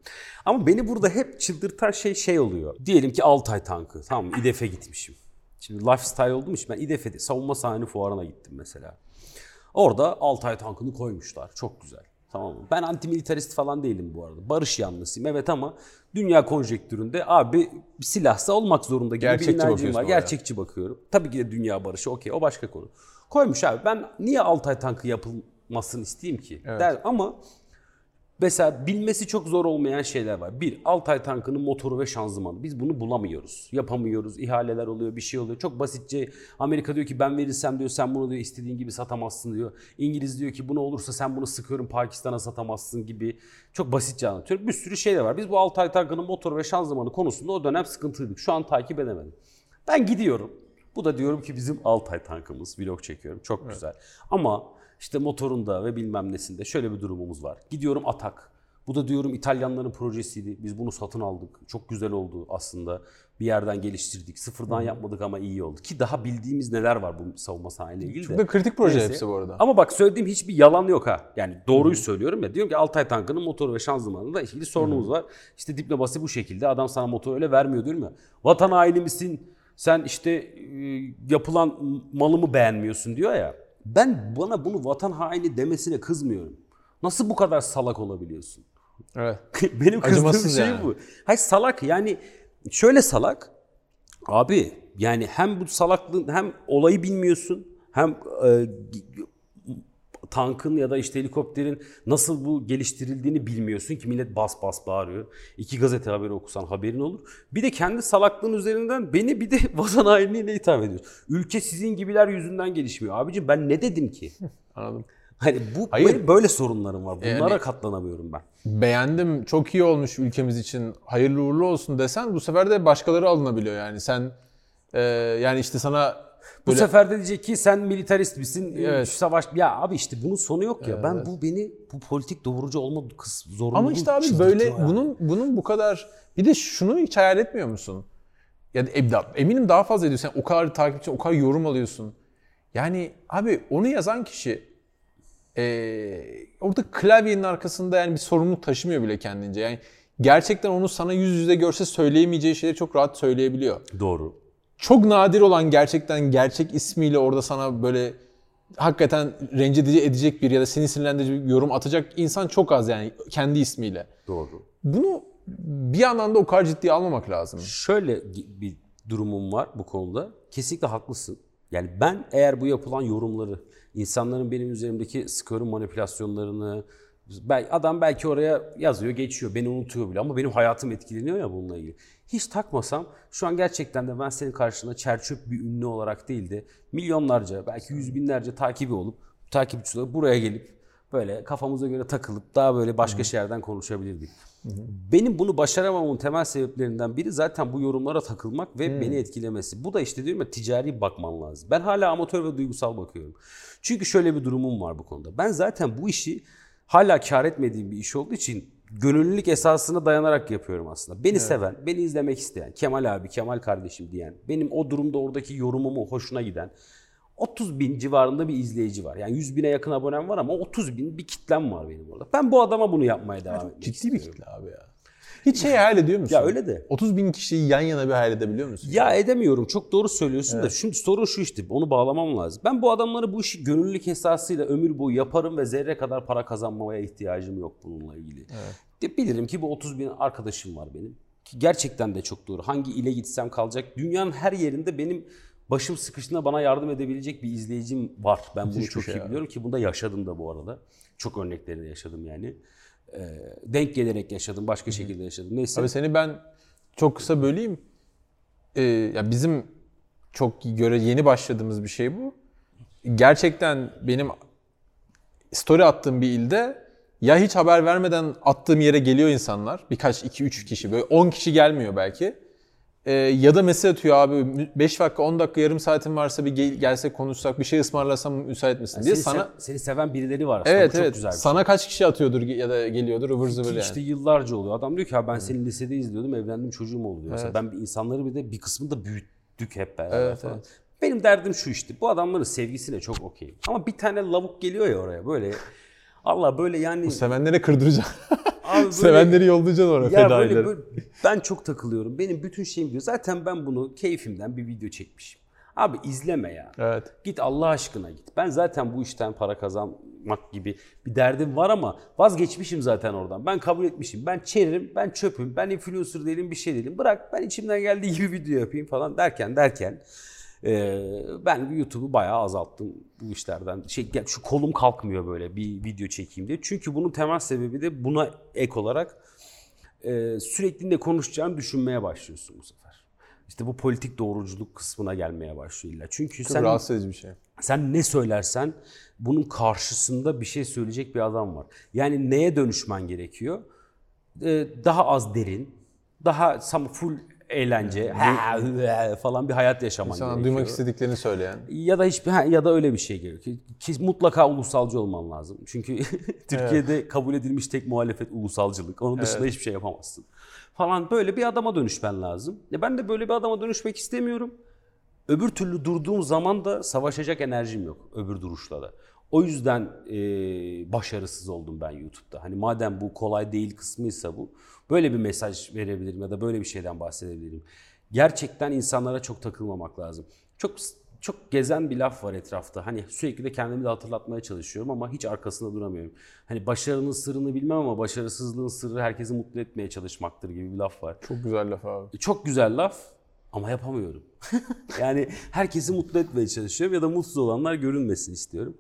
Ama beni burada hep çıldırtan şey şey oluyor. Diyelim ki Altay tankı. Tamam? İDEF'e gitmişim. Şimdi lifestyle olduğum için ben İDEF'e savunma sahne fuarına gittim mesela. Orada Altay tankını koymuşlar. Çok güzel. Tamam mı? Ben antimilitarist falan değilim bu arada. Barış yanlısıyım evet ama dünya konjektüründe abi silahsa olmak zorunda gibi Gerçekçi bir inancım var. Gerçekçi bakıyorum. Tabii ki de dünya barışı okey o başka konu. Koymuş abi ben niye Altay tankı yapılmasını isteyeyim ki? Der, ama Mesela bilmesi çok zor olmayan şeyler var. Bir, Altay tankının motoru ve şanzımanı. Biz bunu bulamıyoruz. Yapamıyoruz. İhaleler oluyor, bir şey oluyor. Çok basitçe Amerika diyor ki ben verirsem diyor sen bunu diyor istediğin gibi satamazsın diyor. İngiliz diyor ki bunu olursa sen bunu sıkıyorum Pakistan'a satamazsın gibi. Çok basitçe anlatıyorum. Bir sürü şey de var. Biz bu Altay tankının motoru ve şanzımanı konusunda o dönem sıkıntılıydık. Şu an takip edemedim. Ben gidiyorum. Bu da diyorum ki bizim Altay tankımız. Vlog çekiyorum. Çok güzel. Ama işte motorunda ve bilmem nesinde şöyle bir durumumuz var. Gidiyorum Atak. Bu da diyorum İtalyanların projesiydi. Biz bunu satın aldık. Çok güzel oldu aslında. Bir yerden geliştirdik. Sıfırdan yapmadık ama iyi oldu. Ki daha bildiğimiz neler var bu savunma sanayiyle ilgili Çok de. da kritik proje Neyse. hepsi bu arada. Ama bak söylediğim hiçbir yalan yok ha. Yani doğruyu söylüyorum ya. Diyorum ki Altay tankının motoru ve şanzımanında ilgili sorunumuz var. İşte diplomasi bu şekilde. Adam sana motoru öyle vermiyor diyorum ya. Vatan haini misin? Sen işte e, yapılan malımı beğenmiyorsun diyor ya. Ben bana bunu vatan haini demesine kızmıyorum. Nasıl bu kadar salak olabiliyorsun? Evet. [laughs] Benim kızdığım şey yani. bu. Hayır salak yani şöyle salak. Abi yani hem bu salaklığın hem olayı bilmiyorsun hem e, tankın ya da işte helikopterin nasıl bu geliştirildiğini bilmiyorsun ki millet bas bas bağırıyor. İki gazete haberi okusan haberin olur. Bir de kendi salaklığın üzerinden beni bir de [laughs] vatan hainliğiyle itham ediyorsun. Ülke sizin gibiler yüzünden gelişmiyor. Abicim ben ne dedim ki? [laughs] Anladım. Hani bu Hayır. benim böyle sorunlarım var. Bunlara Yani- katlanamıyorum ben. Beğendim, çok iyi olmuş ülkemiz için, hayırlı uğurlu olsun desen bu sefer de başkaları alınabiliyor yani. Sen e, yani işte sana Bu böyle sefer de diyecek ki sen militarist misin? Evet. Şu savaş ya abi işte bunun sonu yok ya. Ben bu beni bu politik doğrucu olma kız zorunluluğu Ama işte abi böyle ya. bunun bunun bu kadar bir de şunu hiç hayal etmiyor musun? Ya da ebda- eminim daha fazla ediyorsun. Sen o kadar takipçi, o kadar yorum alıyorsun. Yani abi onu yazan kişi eee, orada klavyenin arkasında yani bir sorumluluk taşımıyor bile kendince. Yani gerçekten onu sana yüz yüze görse söyleyemeyeceği şeyleri çok rahat söyleyebiliyor. doğru. Çok nadir olan gerçekten gerçek ismiyle orada sana böyle hakikaten rencide edecek bir ya da seni sinirlendirecek bir yorum atacak insan çok az yani kendi ismiyle. Doğru. Bunu bir yandan da o kadar ciddiye almamak lazım. Şöyle bir durumum var bu konuda. Kesinlikle haklısın. Yani ben eğer bu yapılan yorumları, insanların benim üzerimdeki skörün manipülasyonlarını, bel- adam belki oraya yazıyor, geçiyor, beni unutuyor bile ama benim hayatım etkileniyor ya bununla ilgili. Hiç takmasam şu an gerçekten de ben senin karşında çerçöp bir ünlü olarak değil de milyonlarca, belki yüz binlerce takibi olup, takipçi olup buraya gelip böyle kafamıza göre takılıp daha böyle başka şeylerden konuşabilirdik. Benim bunu başaramamamın temel sebeplerinden biri zaten bu yorumlara takılmak ve beni etkilemesi. Bu da işte diyorum ya ticari bakman lazım. Ben hala amatör ve duygusal bakıyorum. Çünkü şöyle bir durumum var bu konuda. Ben zaten bu işi hala kar etmediğim bir iş olduğu için gönüllülük esasına dayanarak yapıyorum aslında. Beni seven, beni izlemek isteyen, Kemal abi, Kemal kardeşim diyen, benim o durumda oradaki yorumumu hoşuna giden 30 bin civarında bir izleyici var. Yani 100 bine yakın abonem var ama 30 bin bir kitlem var benim orada. Ben bu adama bunu yapmaya devam etmek Ciddi bir istiyorum. kitle abi ya. Hiç şey hayal ediyor musun? Ya öyle de. 30 bin kişiyi yan yana bir hayal edebiliyor musun? Ya edemiyorum. Çok doğru söylüyorsun da şimdi sorun şu işte. Onu bağlamam lazım. Ben bu adamları bu işi gönüllülük esasıyla ömür boyu yaparım ve zerre kadar para kazanmaya ihtiyacım yok bununla ilgili. De Bilirim ki bu 30 bin arkadaşım var benim. Ki gerçekten de çok doğru. Hangi ile gitsem kalacak. Dünyanın her yerinde benim başım sıkıştığında bana yardım edebilecek bir izleyicim var. Ben bunu Müthiş bir çok şey iyi abi. biliyorum ki bunda yaşadım da bu arada. Çok örneklerini yaşadım yani. Ee, denk gelerek yaşadım, başka şekilde yaşadım. Neyse. Abi seni ben çok kısa böleyim. Ee, ya bizim çok göre yeni başladığımız bir şey bu. Gerçekten benim story attığım bir ilde ya hiç haber vermeden attığım yere geliyor insanlar. Birkaç, iki, üç kişi. Böyle 10 kişi gelmiyor belki. Ee, ya da mesaj atıyor abi 5 dakika 10 dakika yarım saatin varsa bir gel, gelse konuşsak bir şey ısmarlasam müsait misin diye seni, sana se- seni seven birileri var aslında. Evet Bu çok evet. güzel bir şey. Sana kaç kişi atıyordur ya da geliyordur ıvır zıvır yani. işte yıllarca oluyor. Adam diyor ki ha ben seni lisede izliyordum, evlendim, çocuğum oldu diyor. Mesela Evet. ben insanları bir de bir kısmını da büyüttük hep beraber Evet, falan. evet. Benim derdim şu işte. Bu adamların sevgisine çok okeyim. Ama bir tane lavuk geliyor ya oraya böyle. Allah böyle yani Sevenlere kırdıracaksın. abi böyle- [laughs] Sevenleri yollayacaksın oraya ya fedaileri. böyle, böyle ben çok takılıyorum. Benim bütün şeyim diyor. Zaten ben bunu keyfimden bir video çekmişim. Abi izleme ya. Evet. Git Allah aşkına git. Ben zaten bu işten para kazanmak gibi bir derdim var ama vazgeçmişim zaten oradan. Ben kabul etmişim. Ben çerim, ben çöpüm, ben influencer değilim, bir şey değilim. Bırak ben içimden geldiği gibi video yapayım falan derken derken eee, ben YouTube'u bayağı azalttım bu işlerden. Şey, şu kolum kalkmıyor böyle bir video çekeyim diye. Çünkü bunun temel sebebi de buna ek olarak e, sürekli ne konuşacağını düşünmeye başlıyorsun bu sefer. İşte bu politik doğruculuk kısmına gelmeye başlıyor illa. Çünkü Çok sen rahatsız edici bir şey. sen ne söylersen bunun karşısında bir şey söyleyecek bir adam var. Yani neye dönüşmen gerekiyor? Ee, daha az derin, daha full eğlence, ha, falan bir hayat yaşaman Sana gerekiyor. duymak istediklerini söyleyen. Ya da hiçbir ya da öyle bir şey gerekiyor. Ki mutlaka ulusalcı olman lazım. Çünkü [laughs] Türkiye'de kabul edilmiş tek muhalefet ulusalcılık. Onun dışında hiçbir şey yapamazsın. Falan böyle bir adama dönüşmen lazım. Ya ben de böyle bir adama dönüşmek istemiyorum. Öbür türlü durduğum zaman da savaşacak enerjim yok öbür duruşla da. O yüzden e, başarısız oldum ben YouTube'da. Hani madem bu kolay değil kısmıysa bu, böyle bir mesaj verebilirim ya da böyle bir şeyden bahsedebilirim. Gerçekten insanlara çok takılmamak lazım. Çok çok gezen bir laf var etrafta. Hani sürekli de kendimi de hatırlatmaya çalışıyorum ama hiç arkasında duramıyorum. Hani başarının sırrını bilmem ama başarısızlığın sırrı herkesi mutlu etmeye çalışmaktır gibi bir laf var. Çok güzel laf abi. Çok güzel laf ama yapamıyorum. [laughs] yani herkesi mutlu etmeye çalışıyorum ya da mutsuz olanlar görünmesin istiyorum.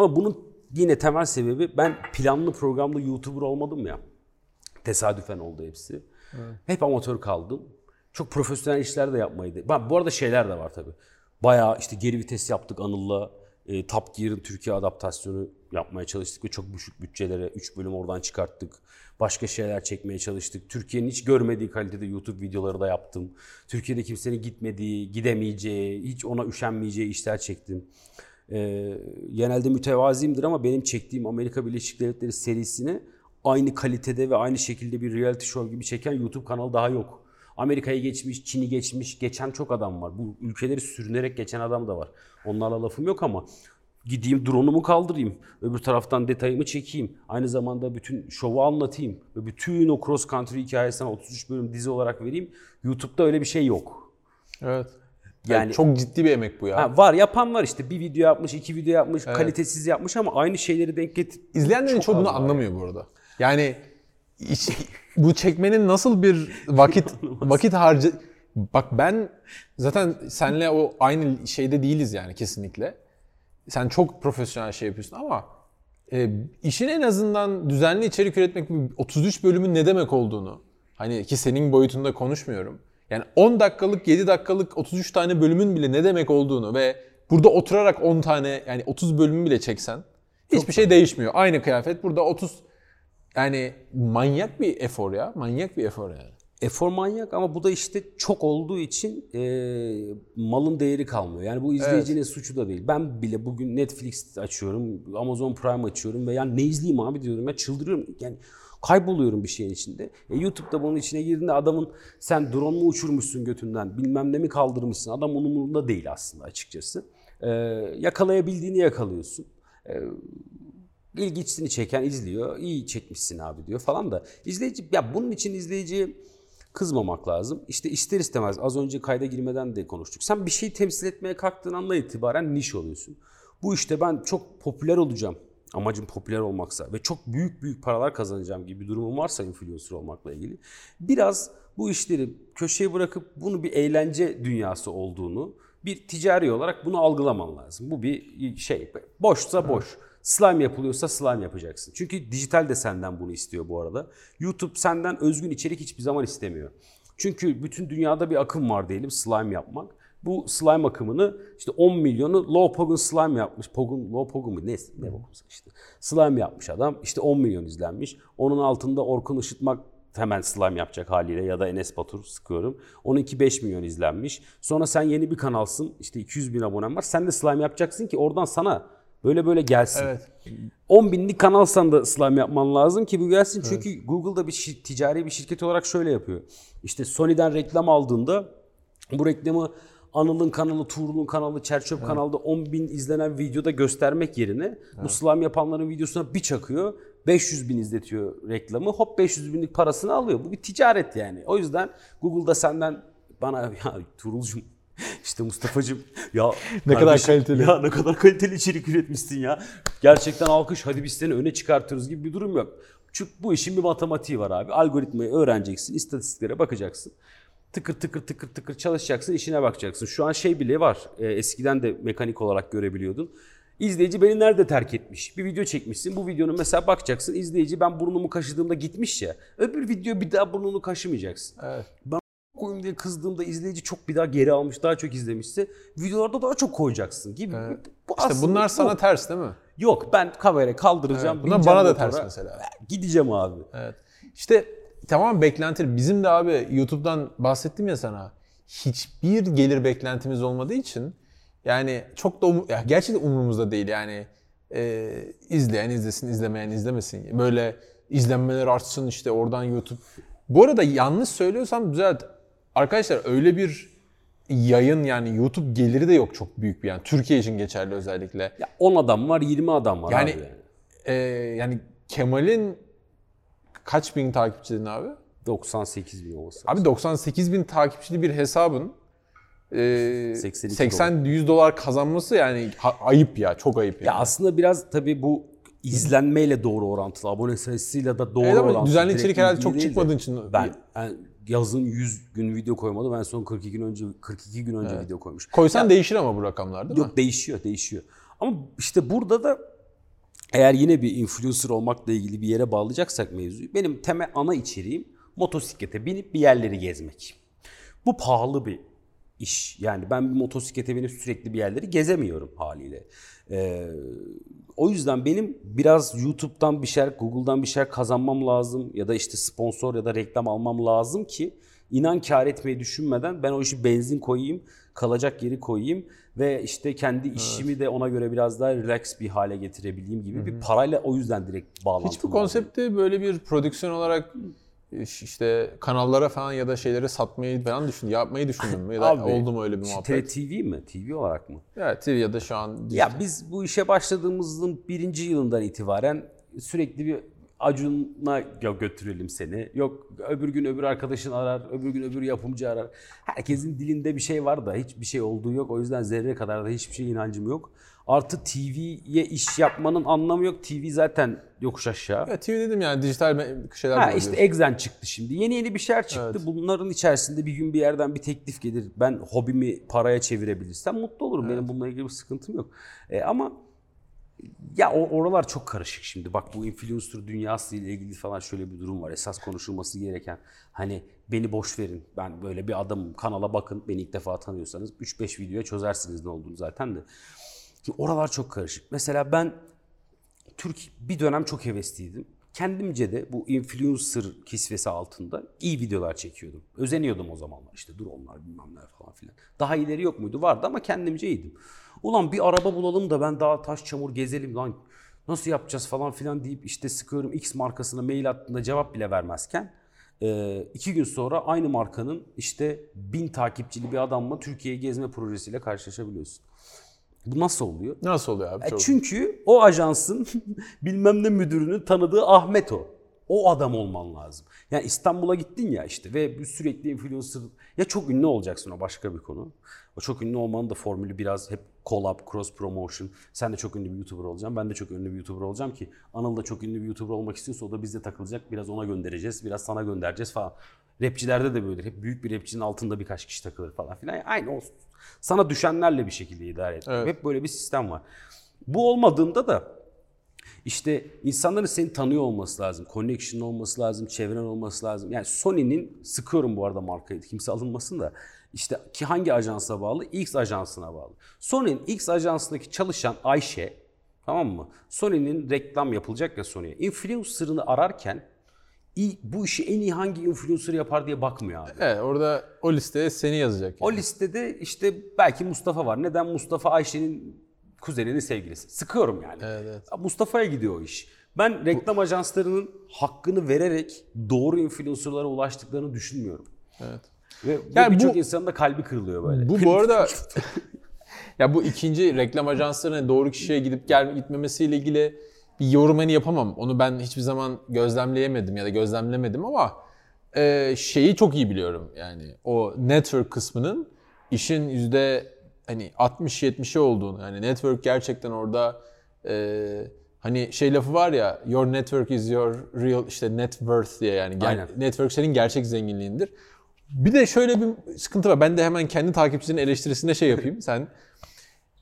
Ama bunun yine temel sebebi ben planlı programlı YouTuber olmadım ya. Tesadüfen oldu hepsi. Hep amatör kaldım. Çok profesyonel işler de yapmaydı. Ben, bu arada şeyler de var tabii. Bayağı işte geri vites yaptık Anıl'la. E, Top Gear'ın Türkiye adaptasyonu yapmaya çalıştık ve çok düşük bütçelere 3 bölüm oradan çıkarttık. Başka şeyler çekmeye çalıştık. Türkiye'nin hiç görmediği kalitede YouTube videoları da yaptım. Türkiye'de kimsenin gitmediği, gidemeyeceği, hiç ona üşenmeyeceği işler çektim. Ee, genelde mütevaziyimdir ama benim çektiğim Amerika Birleşik Devletleri serisini aynı kalitede ve aynı şekilde bir reality show gibi çeken YouTube kanalı daha yok. Amerika'yı geçmiş, Çin'i geçmiş, geçen çok adam var. Bu ülkeleri sürünerek geçen adam da var. Onlarla lafım yok ama gideyim drone'umu kaldırayım. Öbür taraftan detayımı çekeyim. Aynı zamanda bütün şovu anlatayım. Ve bütün o cross country hikayesini 33 bölüm dizi olarak vereyim. YouTube'da öyle bir şey yok. Evet. Yani- Yani çok ciddi bir emek bu ya. Ha, var yapan var işte. Bir video yapmış, iki video yapmış, kalitesiz yapmış ama aynı şeyleri denk getir. İzleyenlerin Çok çoğu bunu anlamıyor bu arada. Yani iş- bu çekmenin nasıl bir vakit [laughs] vakit harcı Bak ben zaten senle o aynı şeyde değiliz yani kesinlikle. Sen çok profesyonel şey yapıyorsun ama e, işin en azından düzenli içerik üretmek 33 bölümün ne demek olduğunu hani ki senin boyutunda konuşmuyorum. Yani 10 dakikalık 7 dakikalık 33 tane bölümün bile ne demek olduğunu ve burada oturarak 10 tane yani 30 bölümü bile çeksen hiçbir şey değişmiyor. Aynı kıyafet burada 30 yani manyak bir efor ya. Manyak bir efor yani. Efor manyak ama bu da işte çok olduğu için e, malın değeri kalmıyor. Yani bu izleyicinin suçu da değil. Ben bile bugün Netflix açıyorum, Amazon Prime açıyorum ve yani ne izleyeyim abi diyorum ya çıldırıyorum. Yani kayboluyorum bir şeyin içinde. E, YouTube'da bunun içine girdiğinde adamın sen drone mu uçurmuşsun götünden bilmem ne mi kaldırmışsın adam onun umurunda değil aslında açıkçası. E, yakalayabildiğini yakalıyorsun. E, ilgiçsini çeken izliyor. İyi çekmişsin abi diyor falan da. izleyici ya bunun için izleyiciye kızmamak lazım. İşte ister istemez az önce kayda girmeden de konuştuk. Sen bir şeyi temsil etmeye kalktığın andan itibaren niş oluyorsun. Bu işte ben çok popüler olacağım. Amacım popüler olmaksa ve çok büyük büyük paralar kazanacağım gibi bir durumum varsa influencer olmakla ilgili. Biraz bu işleri köşeye bırakıp bunu bir eğlence dünyası olduğunu bir ticari olarak bunu algılaman lazım. Bu bir şey. Boşsa boş. Slime yapılıyorsa slime yapacaksın. Çünkü dijital de senden bunu istiyor bu arada. YouTube senden özgün içerik hiçbir zaman istemiyor. Çünkü bütün dünyada bir akım var diyelim slime yapmak. Bu slime akımını işte 10 milyonu Low Pogun slime yapmış. Pogun, Low Pogun mu? Ne, ne bokumsa işte. Slime yapmış adam. İşte 10 milyon izlenmiş. Onun altında Orkun Işıtmak hemen slime yapacak haliyle ya da Enes Batur sıkıyorum. Onunki 5 milyon izlenmiş. Sonra sen yeni bir kanalsın. işte 200 bin abonen var. Sen de slime yapacaksın ki oradan sana böyle böyle gelsin. Evet. 10 binlik kanalsan da slime yapman lazım ki bu gelsin. Çünkü Google'da bir şir- ticari bir şirket olarak şöyle yapıyor. İşte Sony'den reklam aldığında bu reklamı Anıl'ın kanalı, Tuğrul'un kanalı, Çerçöp kanalda 10 bin izlenen videoda göstermek yerine bu slime yapanların videosuna bir çakıyor. 500 bin izletiyor reklamı. Hop 500 binlik parasını alıyor. Bu bir ticaret yani. O yüzden Google'da senden bana [laughs] ya Tuğrul'cum işte Mustafa'cım ya Ne kadar kaliteli. Ya ne kadar kaliteli içerik üretmişsin ya. Gerçekten alkış hadi biz seni öne çıkartıyoruz gibi bir durum yok. Çünkü bu işin bir matematiği var abi. Algoritmayı öğreneceksin, istatistiklere bakacaksın. Tıkır tıkır tıkır tıkır çalışacaksın, işine bakacaksın. Şu an şey bile var. e, eskiden de mekanik olarak görebiliyordun. İzleyici beni nerede terk etmiş? Bir video çekmişsin. Bu videonun mesela bakacaksın. izleyici ben burnumu kaşıdığımda gitmiş ya. Öbür video bir daha burnunu kaşımayacaksın Evet. koyayım diye kızdığımda izleyici çok bir daha geri almış, daha çok izlemişse videolarda daha çok koyacaksın gibi. Bu İşte bunlar sana yok. ters değil mi? Yok ben kamerayı kaldıracağım. Evet, bunlar bana da ters mesela. Gideceğim abi. Evet. İşte tamam beklenti. Bizim de abi YouTube'dan bahsettim ya sana. Hiçbir gelir beklentimiz olmadığı için yani çok da umu, ya gerçekten umurumuzda değil yani e, izleyen izlesin izlemeyen izlemesin. Böyle izlenmeler artsın işte oradan YouTube. Bu arada yanlış söylüyorsam düzelt. Arkadaşlar öyle bir yayın yani YouTube geliri de yok çok büyük bir yani. Türkiye için geçerli özellikle. Ya 10 adam var, 20 adam var Yani abi. e, yani Kemal'in kaç bin takipçi abi? 98 bin olması. Abi 98 bin takipçili bir hesabın e, 82 80-100 dolar kazanması yani ayıp ya çok ayıp Ya yani. aslında biraz tabii bu izlenmeyle doğru orantılı, abone sayısıyla da doğru Evet orantılı. düzenli içerik herhalde çok çıkmadığın için- Ben, ben yazın 100 gün video koymadım. Ben son 42 gün önce 42 gün önce video koymuş. Koysan değişir ama bu rakamlar değil mi? Yok değişiyor, değişiyor. Ama işte burada da eğer yine bir influencer olmakla ilgili bir yere bağlayacaksak mevzuyu, benim temel ana içeriğim motosiklete binip bir yerleri gezmek. Bu pahalı bir iş. Yani ben bir motosiklete binip sürekli bir yerleri gezemiyorum haliyle. Ee, o yüzden benim biraz YouTube'dan bir şeyler, Google'dan bir şeyler kazanmam lazım ya da işte sponsor ya da reklam almam lazım ki inan kar etmeyi düşünmeden ben o işi benzin koyayım, kalacak yeri koyayım ve işte kendi işimi de ona göre biraz daha relax bir hale getirebileyim gibi bir parayla o yüzden direkt bağlantım Hiç bu var. konsepti böyle bir prodüksiyon olarak işte kanallara falan ya da şeyleri satmayı falan düşün, yapmayı düşündün mü? Ya da Abi, oldu mu öyle bir muhabbet? TV mi? TV olarak mı? Evet TV ya da şu an Ya biz bu işe başladığımızın birinci yılından itibaren sürekli bir Acun'a ya götürelim seni. Yok öbür gün öbür arkadaşın arar, öbür gün öbür yapımcı arar. Herkesin dilinde bir şey var da hiçbir şey olduğu yok. O yüzden zerre kadar da hiçbir şey inancım yok. Artı TV'ye iş yapmanın anlamı yok. TV zaten yokuş aşağı. Evet, TV dedim yani dijital şeyler Ha işte. Exen çıktı şimdi. Yeni yeni bir şeyler çıktı. Bunların içerisinde bir gün bir yerden bir teklif gelir. Ben hobimi paraya çevirebilirsem mutlu olurum. Benim bununla ilgili bir sıkıntım yok. E, ama ya oralar çok karışık şimdi. Bak bu influencer dünyası ile ilgili falan şöyle bir durum var. Esas konuşulması gereken hani beni boş verin. Ben böyle bir adamım. Kanala bakın. Beni ilk defa tanıyorsanız 3-5 videoya çözersiniz ne olduğunu zaten de. Şimdi oralar çok karışık. Mesela ben Türk bir dönem çok hevesliydim. Kendimce de bu influencer kisvesi altında iyi videolar çekiyordum. Özeniyordum o zamanlar işte dur onlar bilmem ne falan filan. Daha ileri yok muydu? Vardı ama kendimce iyiydim. Ulan bir araba bulalım da ben daha taş çamur gezelim lan nasıl yapacağız falan filan deyip işte sıkıyorum X markasına mail attığında cevap bile vermezken e, iki gün sonra aynı markanın işte bin takipçili bir adamla Türkiye'yi gezme projesiyle karşılaşabiliyorsun. Bu nasıl oluyor? Nasıl oluyor abi? E Çok- çünkü o ajansın [laughs] bilmem ne müdürünün tanıdığı Ahmet o. O adam olman lazım. Yani İstanbul'a gittin ya işte ve sürekli influencer ya çok ünlü olacaksın o başka bir konu. O çok ünlü olmanın da formülü biraz hep collab, cross promotion. Sen de çok ünlü bir YouTuber olacaksın. Ben de çok ünlü bir YouTuber olacağım ki Anıl da çok ünlü bir YouTuber olmak istiyorsa o da bizde takılacak. Biraz ona göndereceğiz, biraz sana göndereceğiz falan. Rapçilerde de böyle. Hep büyük bir rapçinin altında birkaç kişi takılır falan filan. Yani aynı olsun. Sana düşenlerle bir şekilde idare et. Evet. Hep böyle bir sistem var. Bu olmadığında da işte insanların seni tanıyor olması lazım. Connection olması lazım, çevren olması lazım. Yani Sony'nin, sıkıyorum bu arada markayı, kimse alınmasın da. işte ki hangi ajansa bağlı? X ajansına bağlı. Sony'nin X ajansındaki çalışan Ayşe, tamam mı? Sony'nin reklam yapılacak ya Sony'ye. Influencer'ını ararken bu işi en iyi hangi influencer yapar diye bakmıyor abi. Evet orada o listeye seni yazacak. O yani. listede işte belki Mustafa var. Neden Mustafa Ayşe'nin kuzeninin sevgilisi? Sıkıyorum yani. Evet, evet. Mustafa'ya gidiyor o iş. Ben reklam ajanslarının hakkını vererek doğru influencerlara ulaştıklarını düşünmüyorum. Evet. Ve Yani birçok insanın da kalbi kırılıyor böyle. Bu bu arada [laughs] [laughs] ya bu ikinci reklam ajanslarının doğru kişiye gidip gel gitmemesiyle ilgili bir yorum hani yapamam. Onu ben hiçbir zaman gözlemleyemedim ya da gözlemlemedim ama e, şeyi çok iyi biliyorum. Yani o network kısmının işin yüzde hani 60-70'i olduğunu. Yani network gerçekten orada e, hani şey lafı var ya your network is your real işte net worth diye yani Aynen. network senin gerçek zenginliğindir. Bir de şöyle bir sıkıntı var. Ben de hemen kendi takipçinin eleştirisinde şey yapayım. [laughs] Sen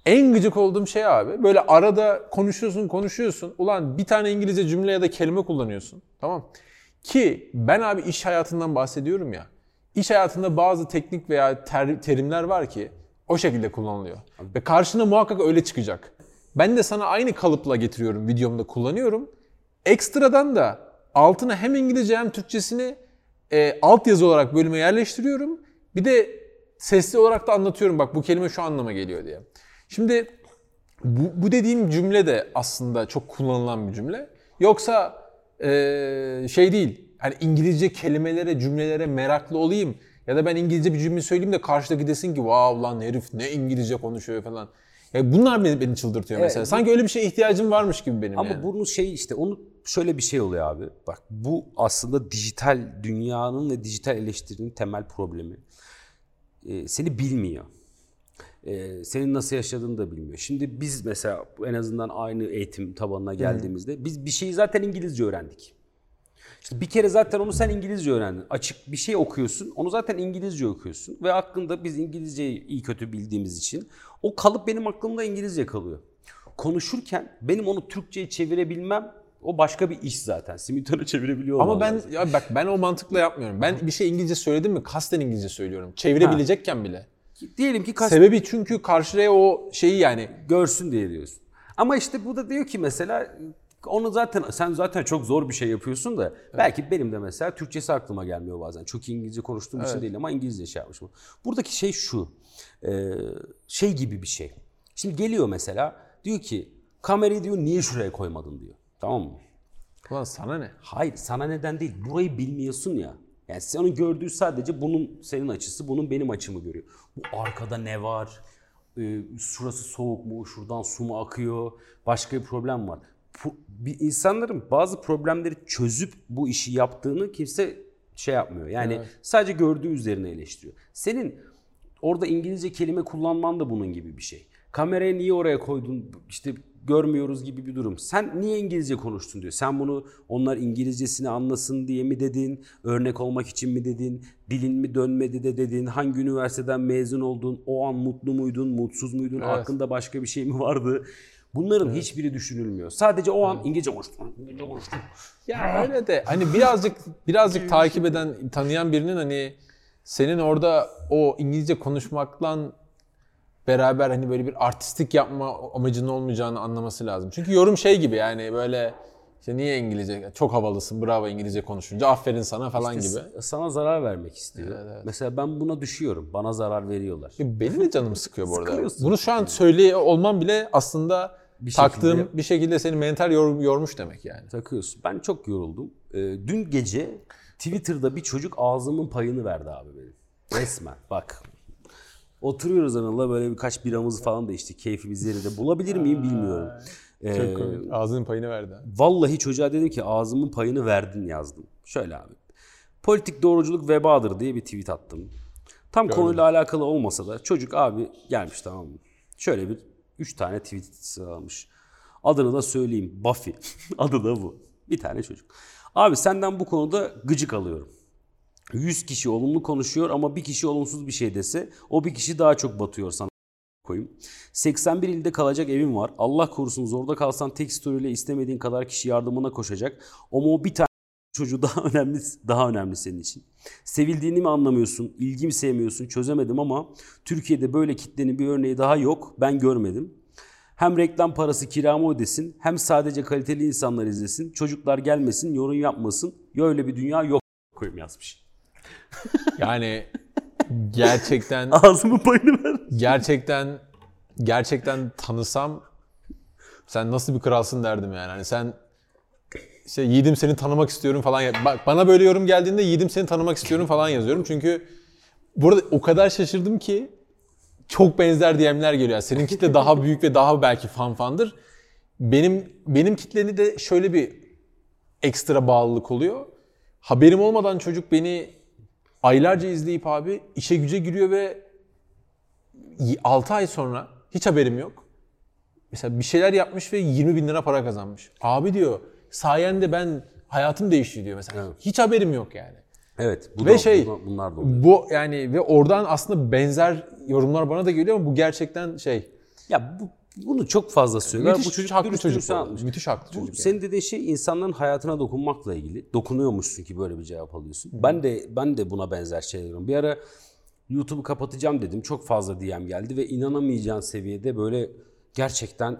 en gıcık olduğum şey abi böyle arada konuşuyorsun konuşuyorsun. Ulan bir tane İngilizce cümle ya da kelime kullanıyorsun. Tamam. Ki ben abi iş hayatından bahsediyorum ya. İş hayatında bazı teknik veya ter- terimler var ki o şekilde kullanılıyor. Ve karşına muhakkak öyle çıkacak. Ben de sana aynı kalıpla getiriyorum videomda kullanıyorum. Ekstradan da altına hem İngilizce hem Türkçesini e, altyazı olarak bölüme yerleştiriyorum. Bir de sesli olarak da anlatıyorum bak bu kelime şu anlama geliyor diye. Şimdi bu, bu dediğim cümle de aslında çok kullanılan bir cümle. Yoksa e, şey değil. Hani İngilizce kelimelere, cümlelere meraklı olayım. Ya da ben İngilizce bir cümle söyleyeyim de karşıdaki desin ki wow lan herif ne İngilizce konuşuyor falan. Ya bunlar beni, beni çıldırtıyor mesela. Evet. Sanki öyle bir şeye ihtiyacım varmış gibi benim Ama yani. bunun şey işte onu şöyle bir şey oluyor abi. Bak bu aslında dijital dünyanın ve dijital eleştirinin temel problemi. Ee, seni bilmiyor. Ee, senin nasıl yaşadığını da bilmiyor. Şimdi biz mesela en azından aynı eğitim tabanına geldiğimizde biz bir şeyi zaten İngilizce öğrendik. İşte bir kere zaten onu sen İngilizce öğrendin. Açık bir şey okuyorsun. Onu zaten İngilizce okuyorsun. Ve hakkında biz İngilizceyi iyi kötü bildiğimiz için o kalıp benim aklımda İngilizce kalıyor. Konuşurken benim onu Türkçe'ye çevirebilmem o başka bir iş zaten. Simultane çevirebiliyor Ama ben lazım. ya bak ben o mantıkla yapmıyorum. Ben bir şey İngilizce söyledim mi kasten İngilizce söylüyorum. Çevirebilecekken bile. Diyelim ki kas Sebebi çünkü karşıya o şeyi yani görsün diye diyorsun. Ama işte bu da diyor ki mesela onu zaten sen zaten çok zor bir şey yapıyorsun da belki benim de mesela Türkçesi aklıma gelmiyor bazen. Çok İngilizce konuştuğum için değil ama İngilizce şey yapmışım. Buradaki şey şu. e, şey gibi bir şey. Şimdi geliyor mesela diyor ki kamerayı diyor niye şuraya koymadın diyor. Tamam mı? ulan sana ne? Hayır sana neden değil. Burayı bilmiyorsun ya. Yani sen onun gördüğü sadece bunun senin açısı, bunun benim açımı görüyor. Bu arkada ne var? Ee, şurası soğuk mu? Şuradan su mu akıyor? Başka bir problem var. Bir insanların bazı problemleri çözüp bu işi yaptığını kimse şey yapmıyor. Yani sadece gördüğü üzerine eleştiriyor. Senin orada İngilizce kelime kullanman da bunun gibi bir şey. Kamerayı niye oraya koydun? İşte görmüyoruz gibi bir durum. Sen niye İngilizce konuştun diyor. Sen bunu onlar İngilizcesini anlasın diye mi dedin? Örnek olmak için mi dedin? Dilin mi dönmedi de dedin? Hangi üniversiteden mezun oldun? O an mutlu muydun? Mutsuz muydun? Aklında başka bir şey mi vardı? Bunların hiçbiri düşünülmüyor. Sadece o an İngilizce konuştum. İngilizce konuştum. Ya öyle de hani birazcık birazcık takip eden, tanıyan birinin hani senin orada o İngilizce konuşmakla beraber hani böyle bir artistik yapma amacının olmayacağını anlaması lazım. Çünkü yorum şey gibi yani böyle işte niye İngilizce çok havalısın bravo İngilizce konuşunca aferin sana falan gibi. S- Sana zarar vermek istiyor. Mesela ben buna düşüyorum. Bana zarar veriyorlar. Benim de canım sıkıyor bu arada. Bunu şu an söyleye olmam bile aslında Bir taktığım şekilde- bir şekilde seni mental yor- yormuş demek yani. Takıyorsun. Ben çok yoruldum. Ee, dün gece Twitter'da bir çocuk ağzımın payını verdi abi benim. Resmen bak. Oturuyoruz Anıl'la böyle birkaç biramızı falan da içtik. Keyfimiz yerinde. Bulabilir miyim bilmiyorum. Ee, Çok komik. Ağzının payını verdi. Vallahi çocuğa dedim ki ağzımın payını verdin yazdım. Şöyle abi. Politik doğruculuk vebadır diye bir tweet attım. Tam konuyla alakalı olmasa da çocuk abi gelmiş tamam mı? Şöyle bir üç tane tweet sıralamış. Adını da söyleyeyim. Buffy. [laughs] Adı da bu. Bir tane çocuk. Abi senden bu konuda gıcık alıyorum. 100 kişi olumlu konuşuyor ama bir kişi olumsuz bir şey dese o bir kişi daha çok batıyor sana koyayım. 81 ilde kalacak evin var. Allah korusun zorda kalsan tek story'le istemediğin kadar kişi yardımına koşacak. Ama o bir tane çocuğu daha [laughs] önemli daha önemli senin için. Sevildiğini mi anlamıyorsun? İlgi mi sevmiyorsun? Çözemedim ama Türkiye'de böyle kitlenin bir örneği daha yok. Ben görmedim. Hem reklam parası kiramı ödesin, hem sadece kaliteli insanlar izlesin, çocuklar gelmesin, yorum yapmasın. Ya öyle bir dünya yok koyayım yazmış. Yani gerçekten [laughs] Ağzımın payını. Gerçekten gerçekten tanısam sen nasıl bir kralsın derdim yani. Hani sen işte yiğidim seni tanımak istiyorum falan. Bak bana böyle yorum geldiğinde yiğidim seni tanımak istiyorum falan yazıyorum. Çünkü burada o kadar şaşırdım ki çok benzer DM'ler geliyor. Yani senin kitle daha [laughs] büyük ve daha belki fan fandır. Benim benim kitleni de şöyle bir ekstra bağlılık oluyor. Haberim olmadan çocuk beni aylarca izleyip abi işe güce giriyor ve 6 ay sonra hiç haberim yok. Mesela bir şeyler yapmış ve 20 bin lira para kazanmış. Abi diyor sayende ben hayatım değişti diyor mesela. Evet. Hiç haberim yok yani. Evet. Bu Ve da, şey bu- bunlar da oluyor. bu yani ve oradan aslında benzer yorumlar bana da geliyor ama bu gerçekten şey Ya bu, bunu çok fazla söylüyorlar. müthiş bu çocuk haklı çocuk bu anlatmış. Müthiş haklı Bu çocuk. yani. senin dediğin şey insanların hayatına dokunmakla ilgili. Dokunuyormuşsun ki böyle bir cevap alıyorsun. Ben de ben de buna benzer şeyler. Bir ara YouTube'u kapatacağım dedim. Çok fazla DM geldi ve inanamayacağın seviyede böyle gerçekten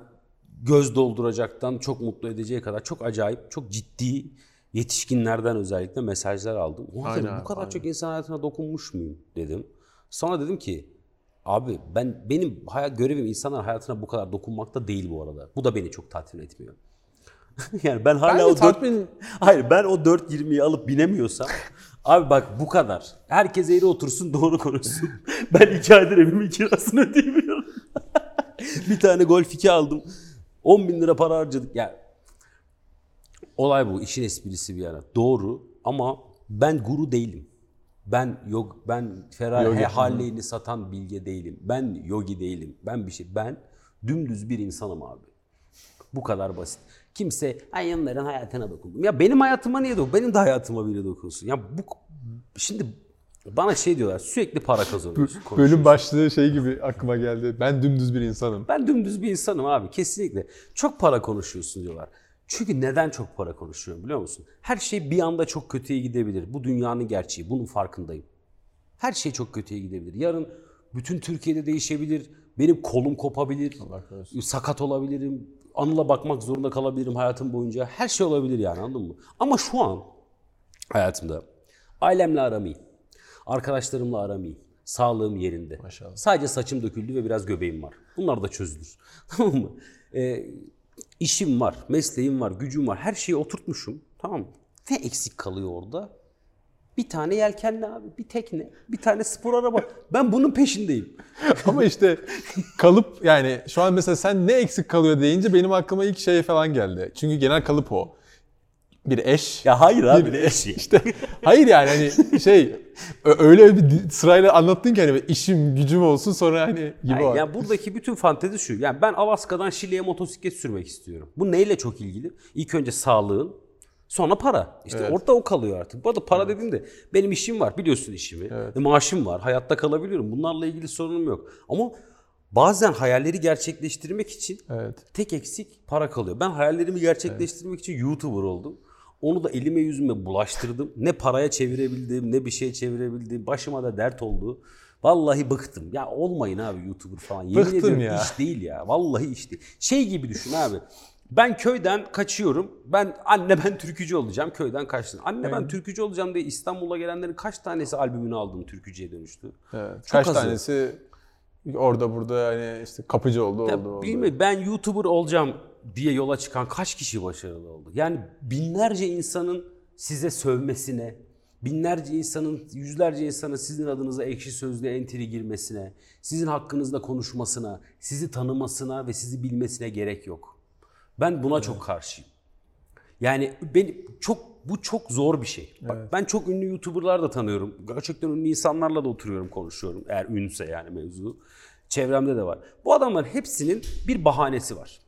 göz dolduracaktan çok mutlu edeceği kadar çok acayip, çok ciddi yetişkinlerden özellikle mesajlar aldım. Dedim, Aynen, bu kadar aynen. çok insan hayatına dokunmuş muyum dedim. Sonra dedim ki abi ben benim hayat görevim insanların hayatına bu kadar dokunmakta değil bu arada. Bu da beni çok tatmin etmiyor. [laughs] yani ben hala Ben o tatmin [laughs] Hayır ben o 4.20'yi alıp binemiyorsam [laughs] abi bak bu kadar. Herkes eğri otursun doğru konuşsun. [laughs] ben iki aydır evimin kirasını ödeyemiyorum. [laughs] bir tane Golf 2 aldım. 10 bin lira para harcadık. Ya olay bu. işin esprisi bir yana. Doğru ama ben guru değilim. Ben yok ben Ferrari. Harley'ini satan bilge değilim. Ben yogi değilim. Ben bir şey ben dümdüz bir insanım abi. Bu kadar basit. Kimse ay onların hayatına dokundum. Ya benim hayatıma niye dokun? Benim de hayatıma bile dokunsun. Ya bu şimdi bana şey diyorlar sürekli para kazanıyorsun. bölüm başlığı şey gibi aklıma geldi. Ben dümdüz bir insanım. Ben dümdüz bir insanım abi kesinlikle. Çok para konuşuyorsun diyorlar. Çünkü neden çok para konuşuyorum biliyor musun? Her şey bir anda çok kötüye gidebilir. Bu dünyanın gerçeği. Bunun farkındayım. Her şey çok kötüye gidebilir. Yarın bütün Türkiye'de değişebilir. Benim kolum kopabilir. Sakat olabilirim. Anıla bakmak zorunda kalabilirim hayatım boyunca. Her şey olabilir yani anladın mı? Ama şu an hayatımda ailemle aram iyi. Arkadaşlarımla aram iyi. Sağlığım yerinde. Maşallah. Sadece saçım döküldü ve biraz göbeğim var. Bunlar da çözülür. [laughs] Tamam mı? Ee, işim var, mesleğim var, gücüm var. Her şeyi oturtmuşum. Tamam mı? Ne eksik kalıyor orada? Bir tane yelkenli abi, bir tekne, bir tane spor araba. Ben bunun peşindeyim. [laughs] Ama işte kalıp yani şu an mesela sen ne eksik kalıyor deyince benim aklıma ilk şey falan geldi. Çünkü genel kalıp o. Bir eş. Ya hayır abi Bir- ne eşi? İşte hayır yani hani şey öyle bir sırayla anlattın ki hani işim gücüm olsun sonra hani gibi Yani, var. yani buradaki bütün fantezi şu. Yani ben Alaska'dan Şili'ye motosiklet sürmek istiyorum. Bu neyle çok ilgili? İlk önce sağlığın, sonra para. İşte Evet. orada o kalıyor artık. Bu arada para dediğimde benim işim var. Biliyorsun işimi. E, maaşım var. Hayatta kalabiliyorum. Bunlarla ilgili sorunum yok. Ama bazen hayalleri gerçekleştirmek için Evet. tek eksik para kalıyor. Ben hayallerimi gerçekleştirmek için YouTuber oldum. Onu da elime yüzüme bulaştırdım. Ne paraya çevirebildim, ne bir şey çevirebildim. Başıma da dert oldu. Vallahi bıktım. Ya olmayın abi YouTuber falan. Yemin Bıktın ediyorum ya. iş değil ya. Vallahi iş değil. Şey gibi düşün abi. Ben köyden kaçıyorum. Ben anne ben türkücü olacağım. Köyden kaçtım. Anne ben türkücü olacağım diye İstanbul'a gelenlerin kaç tanesi albümünü aldım türkücüye dönüştü? Evet. Çok Kaç azı. tanesi orada burada hani işte kapıcı oldu oldu Ya oldu. bilmiyorum, ben YouTuber olacağım diye yola çıkan kaç kişi başarılı oldu? Yani binlerce insanın size sövmesine, binlerce insanın, yüzlerce insanın sizin adınıza ekşi sözlüğe entry girmesine, sizin hakkınızda konuşmasına, sizi tanımasına ve sizi bilmesine gerek yok. Ben buna çok karşıyım. Yani ben çok bu çok zor bir şey. Bak ben çok ünlü YouTuber'lar da tanıyorum. Gerçekten ünlü insanlarla da oturuyorum, konuşuyorum. Eğer ünse yani mevzu. Çevremde de var. Bu adamların hepsinin bir bahanesi var.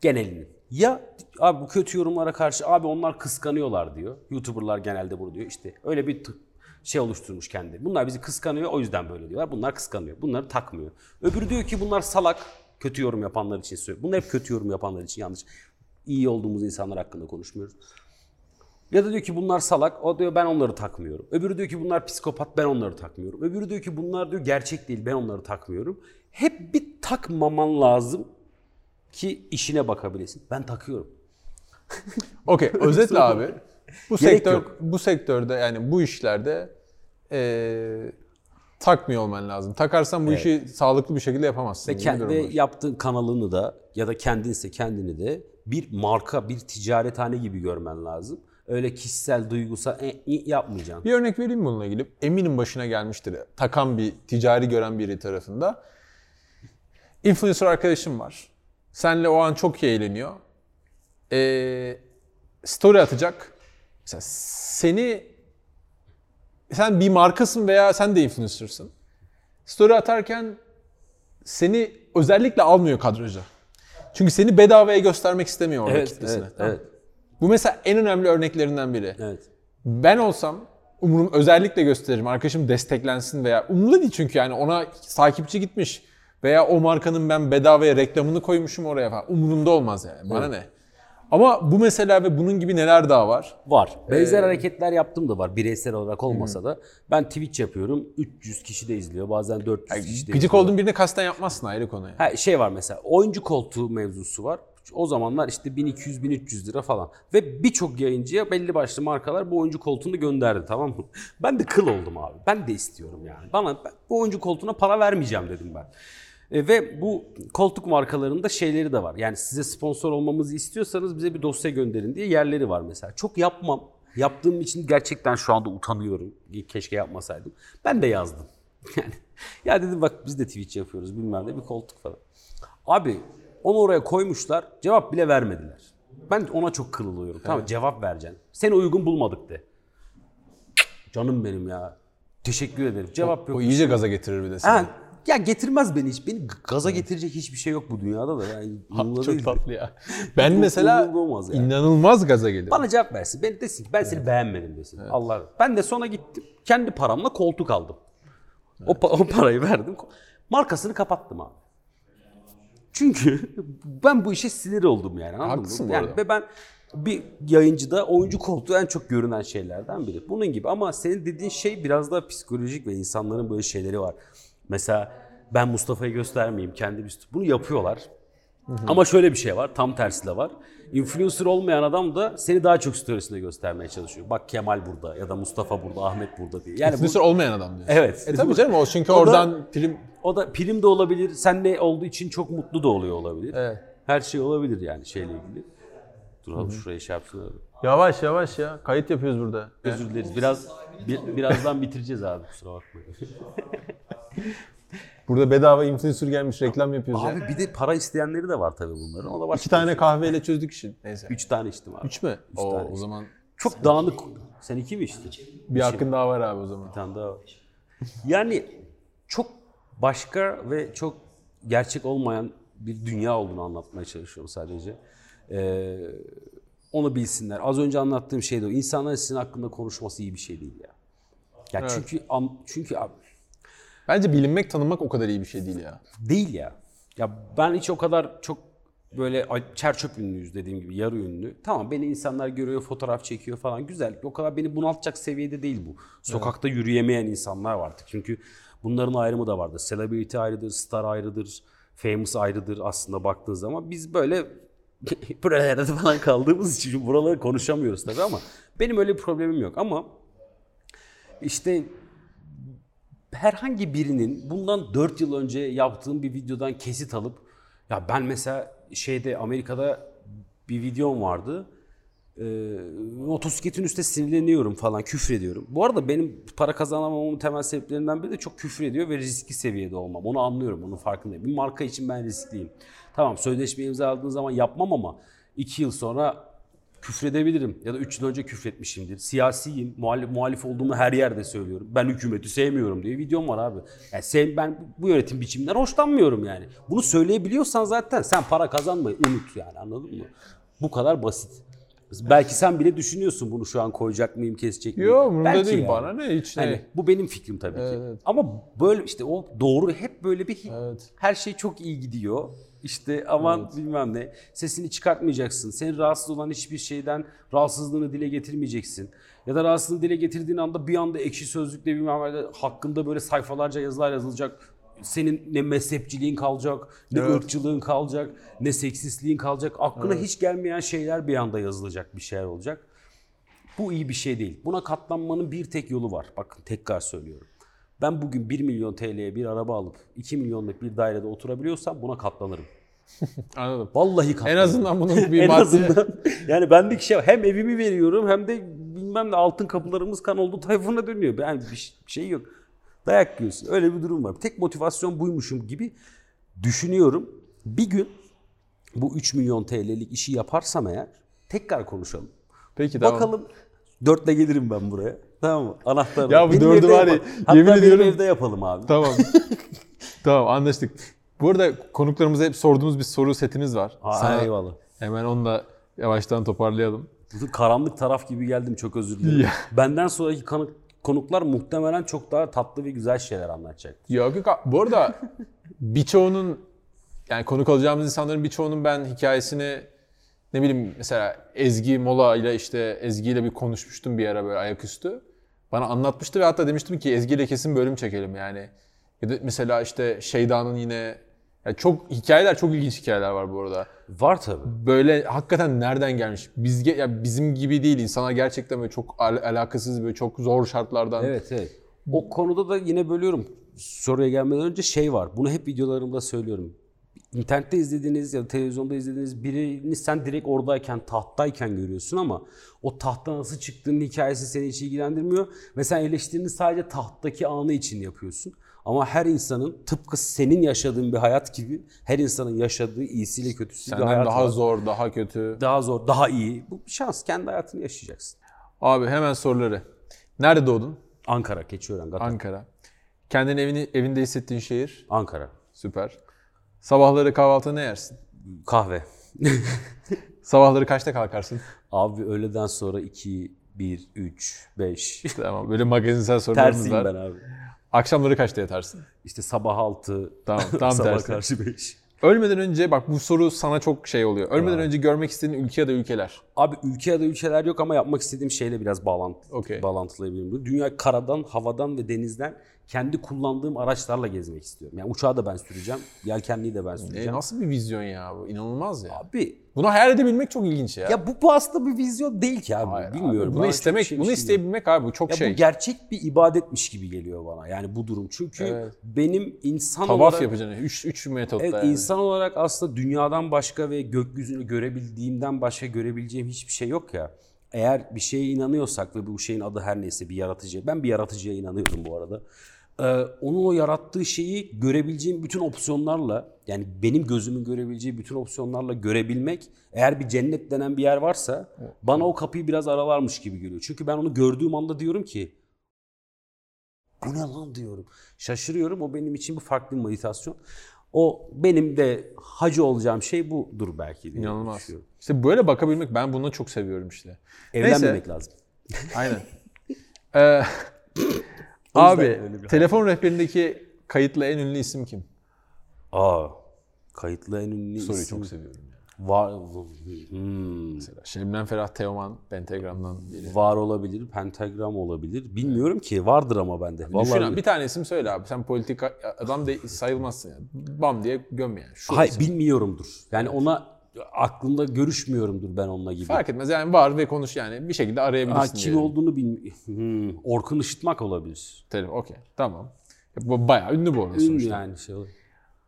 Genelinin. Ya abi bu kötü yorumlara karşı abi onlar kıskanıyorlar diyor. YouTuber'lar genelde bunu diyor. İşte öyle bir şey oluşturmuş kendi. Bunlar bizi kıskanıyor o yüzden böyle diyorlar. Bunlar kıskanıyor. Bunları takmıyor. Öbürü diyor ki bunlar salak. Kötü yorum yapanlar için söylüyor. Bunlar hep kötü yorum yapanlar için yanlış. İyi olduğumuz insanlar hakkında konuşmuyoruz. Ya da diyor ki bunlar salak. O diyor ben onları takmıyorum. Öbürü diyor ki bunlar psikopat. Ben onları takmıyorum. Öbürü diyor ki bunlar diyor gerçek değil. Ben onları takmıyorum. Hep bir takmaman lazım. ki işine bakabilesin. Ben takıyorum. [laughs] Okey, özetle abi. Bu Gerek sektör yok. bu sektörde yani bu işlerde eee, takmıyor olman lazım. Takarsan bu işi sağlıklı bir şekilde yapamazsın. Ve kendi yaptığın kanalını da ya da kendinse kendini de bir marka, bir ticarethane gibi görmen lazım. Öyle kişisel, duygusal e, e, yapmayacaksın. Bir örnek vereyim bununla ilgili? Eminim başına gelmiştir. Takan bir, ticari gören biri tarafında. Influencer arkadaşım var. Senle o an çok iyi eğleniyor. Ee, story atacak. Mesela seni sen bir markasın veya sen de influencer'sın. Story atarken seni özellikle almıyor kadraja. Çünkü seni bedavaya göstermek istemiyor orada Evet, kitlesine. evet, Tamam. evet, Bu mesela en önemli örneklerinden biri. evet. Ben olsam umurum özellikle gösteririm. Arkadaşım desteklensin veya umurumda değil çünkü yani ona takipçi gitmiş veya o markanın ben bedavaya reklamını koymuşum oraya falan. Umurumda olmaz yani. Bana ne? Ama bu mesela ve bunun gibi neler daha var? Var. Ee, Benzer hareketler yaptım da var bireysel olarak olmasa da. Ben Twitch yapıyorum. 300 kişi de izliyor. Bazen 400 kişi de Gıcık olduğun birine kasten yapmazsın ayrı konu. yani. Ha, şey var mesela oyuncu koltuğu mevzusu var. O zamanlar işte 1200-1300 lira falan. Ve birçok yayıncıya belli başlı markalar bu oyuncu koltuğunu gönderdi tamam mı? [laughs] Ben de kıl oldum abi. Ben de istiyorum yani. Bana ben bu oyuncu koltuğuna para vermeyeceğim dedim ben. E, ve bu koltuk markalarında şeyleri de var. Yani size sponsor olmamızı istiyorsanız bize bir dosya gönderin diye yerleri var mesela. Çok yapmam. Yaptığım için gerçekten şu anda utanıyorum. Keşke yapmasaydım. Ben de yazdım. [laughs] Yani ya dedim bak biz de Twitch yapıyoruz bilmem ne bir koltuk falan. Abi onu oraya koymuşlar cevap bile vermediler. Ben ona çok kırılıyorum. Tamam cevap vereceksin. Seni uygun bulmadık de. Canım benim ya. Teşekkür ederim. Cevap yok. O iyice gaza getirir bir de seni. Ha, ya getirmez beni hiç. Beni gaza getirecek hiçbir şey yok bu dünyada da. Yani [laughs] Çok tatlı ya. [laughs] Ben mesela yani. inanılmaz gaza gelirim. Bana cevap versin. Ben desin ki ben seni beğenmedim desin. Allah. Ben de sonra gittim. Kendi paramla koltuk aldım. O, pa- o parayı verdim. Markasını kapattım abi. Çünkü [laughs] ben bu işe sinir oldum yani. Anladın Haklısın mı? Yani ve ben bir yayıncıda oyuncu koltuğu en çok görünen şeylerden biri. Bunun gibi ama senin dediğin şey biraz daha psikolojik ve insanların böyle şeyleri var. Mesela ben Mustafa'yı göstermeyeyim kendi bir bunu yapıyorlar. Ama şöyle bir şey var, tam tersi de var. Influencer olmayan adam da seni daha çok storiesinde göstermeye çalışıyor. Bak Kemal burada ya da Mustafa burada, Ahmet burada diye. Yani bu, Influencer olmayan adam diyor. evet. E tabii canım o çünkü O da- oradan prim O da prim de olabilir, sen ne olduğu için çok mutlu da oluyor olabilir. Evet. Her şey olabilir yani şeyle ilgili. Dur abi şuraya şey yapsın. Yavaş yavaş ya. Kayıt yapıyoruz burada. Özür dileriz. Biraz bir- birazdan bitireceğiz abi kusura bakmayın. [laughs] Burada bedava influencer gelmiş reklam yapıyoruz ya. abi bir de para isteyenleri de var tabii bunların. O da başka İki tane kahveyle çözdük işi. Neyse. Üç tane içtim abi. Üç mü? Oo, tane o zaman Çok dağınık. Sen iki mi içtin? bir hakkın daha var abi o zaman. Bir tane daha var. Yani çok başka ve çok gerçek olmayan bir dünya olduğunu anlatmaya çalışıyorum sadece. Ee, onu bilsinler. Az önce anlattığım şey de o. İnsanların sizin hakkında konuşması iyi bir şey değil ya. Ya çünkü an- çünkü abi Bence bilinmek, tanınmak o kadar iyi bir şey değil ya. değil ya. Ya ben hiç o kadar çok böyle çerçöp ünlüyüz dediğim gibi yarı ünlü. Tamam beni insanlar görüyor, fotoğraf çekiyor falan güzel. O kadar beni bunaltacak seviyede değil bu. Sokakta yürüyemeyen insanlar var artık. Çünkü bunların ayrımı da vardır. Celebrity ayrıdır, star ayrıdır, famous ayrıdır aslında baktığın zaman. Biz böyle [laughs] buralarda falan kaldığımız için buraları konuşamıyoruz tabii ama benim öyle bir problemim yok ama işte herhangi birinin bundan 4 yıl önce yaptığım bir videodan kesit alıp ya ben mesela şeyde Amerika'da bir videom vardı. Ee, motosikletin üstüne sinirleniyorum falan küfür ediyorum. Bu arada benim para kazanamamamın temel sebeplerinden biri de çok küfür ediyor ve riskli seviyede olmam. Onu anlıyorum, onun farkındayım. Bir marka için ben riskliyim. Tamam sözleşme imzaladığın zaman yapmam ama 2 yıl sonra küfredebilirim ya da 3 yıl önce küfretmişimdir. Siyasiyim, muhalif, muhalif olduğumu her yerde söylüyorum. Ben hükümeti sevmiyorum diye videom var abi. Yani sev, ben bu yönetim biçiminden hoşlanmıyorum yani. Bunu söyleyebiliyorsan zaten sen para kazanmayı unut yani anladın mı? Bu kadar basit. Belki sen bile düşünüyorsun bunu şu an koyacak mıyım, kesecek miyim? Yok umurumda Belki değil yani. bana ne hiç ne. Hani bu benim fikrim tabii ki. Evet. Ama böyle işte o doğru hep böyle bir Evet. her şey çok iyi gidiyor. İşte aman bilmem ne. Sesini çıkartmayacaksın. Seni rahatsız olan hiçbir şeyden rahatsızlığını dile getirmeyeceksin. Ya da rahatsızlığını dile getirdiğin anda bir anda ekşi sözlükle bilmem ne hakkında böyle sayfalarca yazılar yazılacak. senin ne mezhepçiliğin kalacak, ne Evet. ırkçılığın kalacak, ne seksistliğin kalacak. Aklına hiç gelmeyen şeyler bir anda yazılacak bir şeyler olacak. Bu iyi bir şey değil. Buna katlanmanın bir tek yolu var. Bakın tekrar söylüyorum. Ben bugün 1 milyon TL'ye bir araba alıp 2 milyonluk bir dairede oturabiliyorsam buna katlanırım. [laughs] Anladım. Vallahi katlanırım. En azından bunun [laughs] bir en maddi... azından yani bendeki şey hem evimi veriyorum hem de bilmem ne altın kapılarımız kan oldu tayfuna dönüyor. Ben ş- bir şey yok. Dayak yiyorsun. Öyle bir durum var. Tek motivasyon buymuşum gibi düşünüyorum. Bir gün bu 3 milyon TL'lik işi yaparsam eğer tekrar konuşalım. Peki tamam. Bakalım dörtle gelirim ben buraya. Tamam mı? Anahtarla. Ya bu dördü var ya. Hatta yemin benim ediyorum- evde yapalım abi. Tamam. [laughs] tamam anlaştık. Bu arada konuklarımıza hep sorduğumuz bir soru setimiz var. Aa, Sana eyvallah. Hemen onu da yavaştan toparlayalım. Bu karanlık taraf gibi geldim çok özür dilerim. Ya. Benden sonraki kanı- konuklar muhtemelen çok daha tatlı ve güzel şeyler anlatacak. Yok yok. Bu arada birçoğunun yani konuk alacağımız insanların birçoğunun ben hikayesini ne bileyim mesela Ezgi Mola ile işte Ezgi ile bir konuşmuştum bir ara böyle ayaküstü. Bana anlatmıştı ve hatta demiştim ki Ezgi ile kesin bölüm çekelim yani. Ya da mesela işte Şeyda'nın yine yani çok hikayeler çok ilginç hikayeler var bu arada. Var tabii. Böyle hakikaten nereden gelmiş? Biz ya bizim gibi değil. İnsanlar gerçekten böyle çok al- alakasız böyle çok zor şartlardan. Evet evet. O konuda da yine bölüyorum. Soruya gelmeden önce şey var. Bunu hep videolarımda söylüyorum. İnternette izlediğiniz ya da televizyonda izlediğiniz birini sen direkt oradayken, tahttayken görüyorsun ama o tahta nasıl çıktığının hikayesi seni hiç ilgilendirmiyor. Ve sen eleştirini sadece tahttaki anı için yapıyorsun. Ama her insanın tıpkı senin yaşadığın bir hayat gibi her insanın yaşadığı iyisiyle kötüsü bir Senden hayat daha var. zor, daha kötü. Daha zor, daha iyi. Bu bir şans. Kendi hayatını yaşayacaksın. Abi hemen soruları. Nerede doğdun? Ankara, Keçiören, Gatan. Ankara. Kendini evini, evinde hissettiğin şehir? Ankara. Süper. Sabahları kahvaltı ne yersin? Kahve. [laughs] Sabahları kaçta kalkarsın? Abi öğleden sonra 2, 1, 3, 5. Tamam böyle magazinsel sorularımız Tersiyim var. ben abi. Akşamları kaçta yatarsın? İşte sabah 6, Tamam [laughs] tam sabah tersi. karşı 5. Ölmeden önce bak bu soru sana çok şey oluyor. Ölmeden önce görmek istediğin ülke ya da ülkeler. Abi ülke ya da ülkeler yok ama yapmak istediğim şeyle biraz bağlantı, Okey. bağlantılayabilirim. Dünya karadan, havadan ve denizden kendi kullandığım araçlarla gezmek istiyorum. Yani uçağı da ben süreceğim, yelkenliyi de ben E, süreceğim. nasıl bir vizyon ya bu? İnanılmaz ya. Abi Bunu hayal edebilmek çok ilginç ya. ya bu, bu aslında bir vizyon değil ki abi. Hayır abi, Bilmiyorum. Bunu Bana çok istemek, şeymiş bunu gibi isteyebilmek abi bu çok Ya şey. bu gerçek bir ibadetmiş gibi geliyor bana. Yani bu durum. Çünkü Evet. benim insan Tavaf olarak yapacaksın. Üç, üç metotta Evet yani. insan olarak aslında dünyadan başka ve gökyüzünü görebildiğimden başka görebileceğim hiçbir şey yok ya. Eğer bir şeye inanıyorsak ve bu şeyin adı her neyse bir yaratıcı. Ben bir yaratıcıya inanıyorum bu arada. Ee, onun o yarattığı şeyi görebileceğim bütün opsiyonlarla yani benim gözümün görebileceği bütün opsiyonlarla görebilmek eğer bir cennet denen bir yer varsa bana o kapıyı biraz aralarmış gibi geliyor. Çünkü ben onu gördüğüm anda diyorum ki bu ne lan diyorum. Şaşırıyorum. O benim için bir farklı bir meditasyon. O benim de hacı olacağım şey budur belki diye İnanılmaz. düşünüyorum. İşte böyle bakabilmek ben bunu çok seviyorum işte. Evlenmemek lazım. Aynen. [laughs] Ee, abi telefon rehberindeki kayıtlı en ünlü isim kim? Aa, kayıtlı en ünlü Soruyu isim çok seviyorum. ya. var, hmm, Mesela Şebnem Ferah Teoman Pentagram'dan biri. var olabilir, pentagram olabilir. Bilmiyorum ki. Vardır ama bende. Vallahi Düşün abi, bir tane isim söyle abi. Sen politik adam de sayılmazsın yani. Bam diye göm yani. Şu Hayır, isim. bilmiyorumdur. Yani ona aklımda görüşmüyorumdur ben onunla gibi. Fark etmez yani var ve konuş yani bir şekilde arayabilirsin. Aa, kim diyelim. olduğunu bilmiyorum. Hmm, Orkun Işıtmak olabilir. Telefon okey tamam. Bu bayağı ünlü bu arada Ünlü sonuçta. yani şey olur.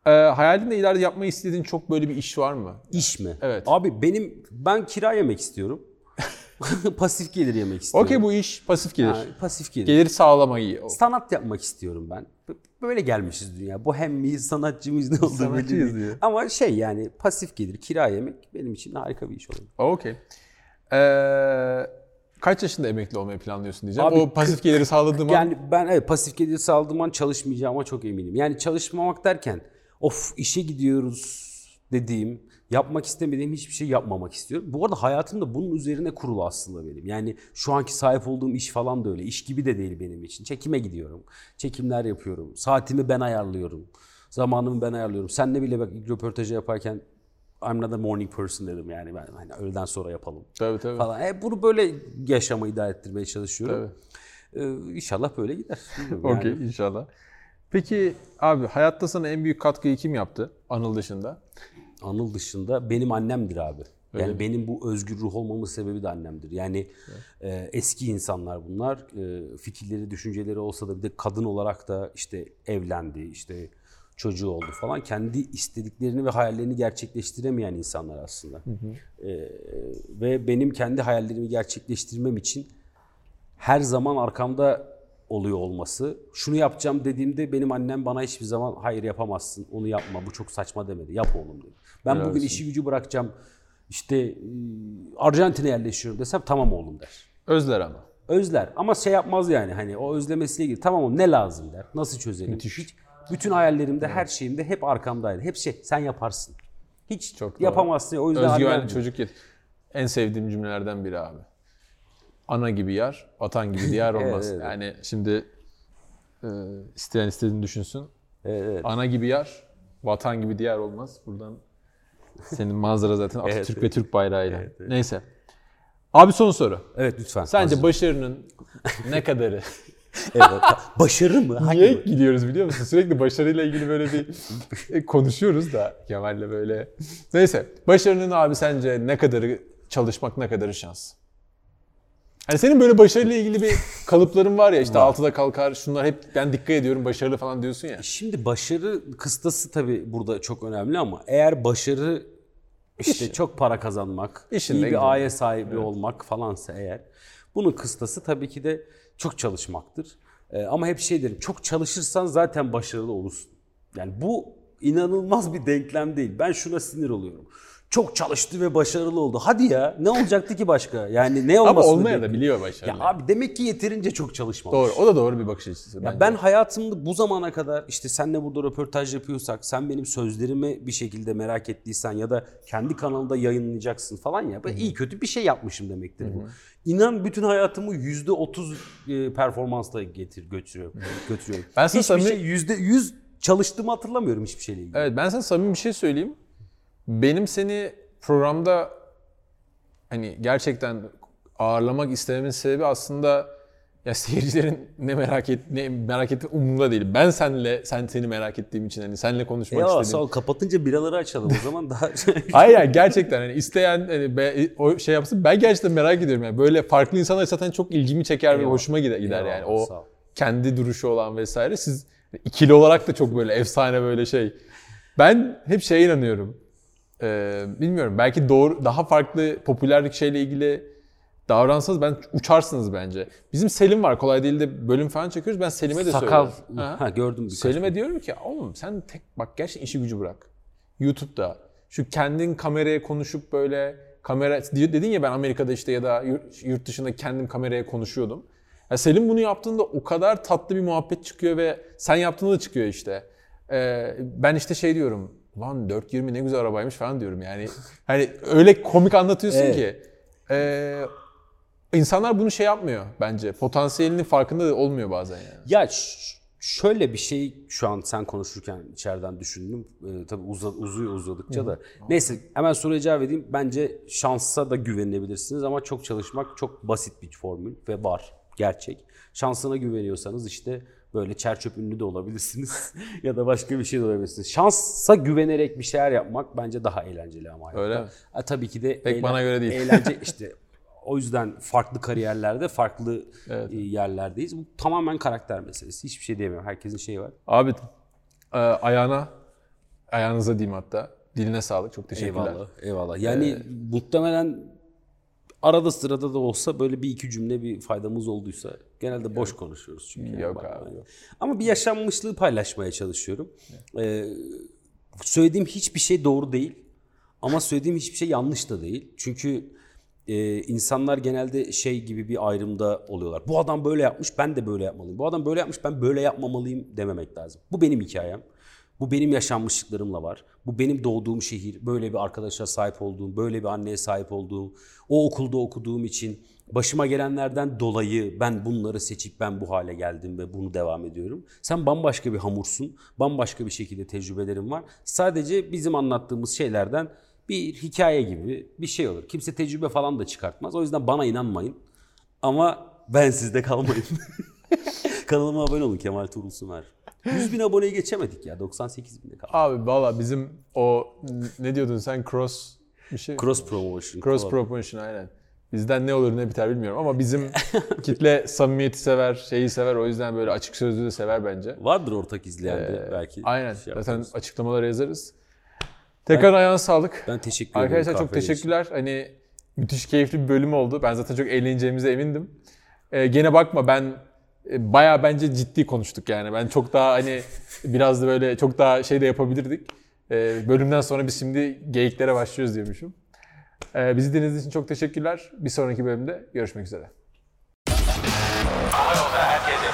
Ee, hayalinde ileride yapmayı istediğin çok böyle bir iş var mı? İş mi? Evet. Abi benim ben kira yemek istiyorum. [laughs] [laughs] Pasif gelir yemek istiyorum. Okey bu iş pasif gelir. Yani pasif gelir. Gelir sağlamayı. Sanat yapmak istiyorum ben. Böyle gelmişiz dünya. Bohem miyiz, sanatçı mıyız ne olduğu belli değil. Ama şey yani pasif gelir, kira yemek benim için harika bir iş olur. Okey. Ee, kaç yaşında emekli olmayı planlıyorsun diyeceğim. Abi, o pasif geliri sağladığım an Yani ben evet pasif gelir sağladığım an çalışmayacağıma çok eminim. Yani çalışmamak derken of işe gidiyoruz dediğim, yapmak istemediğim hiçbir şey yapmamak istiyorum. Bu arada hayatım da bunun üzerine kurulu aslında benim. Yani şu anki sahip olduğum iş falan da öyle. İş gibi de değil benim için. Çekime gidiyorum. Çekimler yapıyorum. Saatimi ben ayarlıyorum. Zamanımı ben ayarlıyorum. Senle bile bak ilk röportajı yaparken I'm not a morning person dedim yani ben hani öğleden sonra yapalım Tabii tabii. falan. E, bunu böyle yaşamı idare ettirmeye çalışıyorum. Ee, inşallah böyle gider. Yani. Okey inşallah. Peki abi hayatta sana en büyük katkıyı kim yaptı Anıl dışında? Anıl dışında benim annemdir abi. Yani mi? benim bu özgür ruh olmamın sebebi de annemdir. Yani e, eski insanlar bunlar. E, fikirleri, düşünceleri olsa da bir de kadın olarak da işte evlendi, işte çocuğu oldu falan. Kendi istediklerini ve hayallerini gerçekleştiremeyen insanlar aslında. E, ve benim kendi hayallerimi gerçekleştirmem için her zaman arkamda oluyor olması. Şunu yapacağım dediğimde benim annem bana hiçbir zaman hayır yapamazsın, onu yapma, bu çok saçma demedi. Yap oğlum dedi. Ben Helal bugün olsun. işi gücü bırakacağım, işte e, Arjantin'e yerleşiyorum desem tamam oğlum der. Özler ama. Özler ama şey yapmaz yani hani o özlemesiyle ilgili tamam oğlum ne lazım der. Nasıl çözelim? Hiç, bütün hayallerimde, her şeyimde hep arkamdaydı. Hep şey sen yaparsın. Hiç Çok doğru. yapamazsın. O yüzden Özgüvenli çocuk yet. En sevdiğim cümlelerden biri abi. Ana gibi yar, vatan gibi diyar [laughs] olmaz. Evet, evet. Yani şimdi e, isteyen istediğini düşünsün. Evet, evet. Ana gibi yar, vatan gibi diyar olmaz. Buradan senin manzara zaten Atatürk Evet, ve Türk bayrağıyla. Neyse. Abi son soru. Evet lütfen. Sence Hazır. başarının ne kadarı? [laughs] evet. Başarı mı? Hangi Niye gidiyoruz biliyor musun? Sürekli başarıyla ilgili böyle bir [laughs] e, konuşuyoruz da Kemal'le böyle. Neyse. Başarının abi sence ne kadarı çalışmak ne kadarı şans? Hani senin böyle başarıyla ilgili bir kalıpların var ya işte altıda kalkar şunlar hep ben dikkat ediyorum başarılı falan diyorsun ya. Şimdi başarı kıstası tabii burada çok önemli ama eğer başarı işte çok para kazanmak, İşinle iyi bir aile sahibi olmak falansa eğer bunun kıstası tabii ki de çok çalışmaktır. Ee, ama hep şey derim çok çalışırsan zaten başarılı olursun. Yani bu inanılmaz bir denklem değil. Ben şuna sinir oluyorum. Çok çalıştı ve başarılı oldu. Hadi ya ne olacaktı ki başka? Yani ne Ama olmasını olmaya da biliyor Ya başarılı. abi demek ki yeterince çok çalışmamış. Doğru. O da doğru bir bakış açısı. Ya bence. ben hayatımda bu zamana kadar işte senle burada röportaj yapıyorsak sen benim sözlerimi bir şekilde merak ettiysen ya da kendi kanalında yayınlayacaksın falan ya ben iyi kötü bir şey yapmışım demektir bu. İnan bütün hayatımı yüzde otuz e, performansla getir götürüyorum. götürüyorum. Ben sana Hiçbir samimi- şey yüzde yüz çalıştığımı hatırlamıyorum hiçbir şeyle ilgili. Evet ben sana samimi bir şey söyleyeyim. Benim seni programda hani gerçekten ağırlamak istememin sebebi aslında ya seyircilerin [laughs] ne merak et ne merak ettiği umurumda değil. Ben senle sen seni merak ettiğim için hani seninle konuşmak Ya istedim. ol kapatınca biraları açalım o zaman daha [laughs] Hayır yani gerçekten hani isteyen hani be- o şey yapsın ben gerçekten merak ediyorum yani böyle farklı insanlar zaten çok ilgimi çeker ve Eyvallah. hoşuma gider, gider yani o kendi duruşu olan vesaire siz ikili olarak da çok böyle efsane böyle şey. Ben hep şeye inanıyorum. Ee, bilmiyorum belki doğru daha farklı popülerlik şeyle ilgili davransanız ben uçarsınız bence. Bizim Selim var kolay değil de bölüm falan çekiyoruz ben Selim'e de sakal. söylüyorum. Ha. Ha, gördüm birkaç. Selim'e diyorum ki oğlum sen tek bak gerçekten işi gücü bırak. YouTube'da şu kendin kameraya konuşup böyle kamera dedin ya ben Amerika'da işte ya da yurt dışında kendim kameraya konuşuyordum. Ya Selim bunu yaptığında o kadar tatlı bir muhabbet çıkıyor ve sen yaptığında da çıkıyor işte. Ee, ben işte şey diyorum lan 420 ne güzel arabaymış falan diyorum yani. [laughs] Hani öyle komik anlatıyorsun Evet. ki. Ee, insanlar bunu şey yapmıyor bence. Potansiyelinin farkında da olmuyor bazen yani. Ya şöyle bir şey şu an sen konuşurken içeriden düşündüm. Ee, tabii uza, uzuyor uzadıkça da. Neyse hemen soruya cevap edeyim. Bence şansa da güvenilebilirsiniz ama çok çalışmak çok basit bir formül ve var. Gerçek. Şansına güveniyorsanız işte böyle çerçöp ünlü de olabilirsiniz [laughs] ya da başka bir şey de olabilirsiniz. Şansa güvenerek bir şeyler yapmak bence daha eğlenceli ama hayatta. Öyle mi? Tabii ki de Pek bana göre değil. Eğlence [laughs] işte o yüzden farklı kariyerlerde, farklı e, yerlerdeyiz. Bu tamamen karakter meselesi. Hiçbir şey diyemiyorum. Herkesin şeyi var. Abi e, ayağına, ayağınıza diyeyim hatta. Diline sağlık. Çok teşekkürler. Eyvallah. Eyvallah. Yani muhtemelen arada sırada da olsa böyle bir iki cümle bir faydamız olduysa genelde boş konuşuyoruz çünkü. yani Yok bakma. abi, yok. Ama bir yaşanmışlığı paylaşmaya çalışıyorum. Ee, söylediğim hiçbir şey doğru değil. Ama söylediğim hiçbir şey yanlış da değil. Çünkü e, insanlar genelde şey gibi bir ayrımda oluyorlar. Bu adam böyle yapmış ben de böyle yapmalıyım. Bu adam böyle yapmış ben böyle yapmamalıyım dememek lazım. Bu benim hikayem. Bu benim yaşanmışlıklarımla var. Bu benim doğduğum şehir, böyle bir arkadaşa sahip olduğum, böyle bir anneye sahip olduğum, o okulda okuduğum için başıma gelenlerden dolayı ben bunları seçip ben bu hale geldim ve bunu devam ediyorum. Sen bambaşka bir hamursun, bambaşka bir şekilde tecrübelerin var. Sadece bizim anlattığımız şeylerden bir hikaye gibi bir şey olur. Kimse tecrübe falan da çıkartmaz. O yüzden bana inanmayın. Ama ben sizde kalmayın. [laughs] [laughs] Kanalıma abone olun Kemal Tuğrul Sümer. 100 bin aboneyi geçemedik ya. 98 binde kaldı. Abi valla bizim o ne diyordun sen cross bir şey. Cross promotion. Cross collab. promotion aynen. Bizden ne olur ne biter bilmiyorum ama bizim [laughs] kitle samimiyeti sever, şeyi sever. O yüzden böyle açık sözlü de sever bence. Vardır ortak izleyen de belki. Aynen. Şey Zaten açıklamalara yazarız. Tekrar ayağına sağlık. Ben teşekkür ederim. Arkadaşlar çok kahveler için. teşekkürler. Hani müthiş keyifli bir bölüm oldu. Ben zaten çok eğleneceğimize emindim. Ee, gene bakma ben e, bayağı bence ciddi konuştuk yani. Ben çok daha hani biraz da böyle çok daha şey de yapabilirdik. Ee, bölümden sonra biz şimdi geyiklere başlıyoruz diyormuşum. Ee, bizi dinlediğiniz için çok teşekkürler. Bir sonraki bölümde görüşmek üzere. Hava yolda herkese.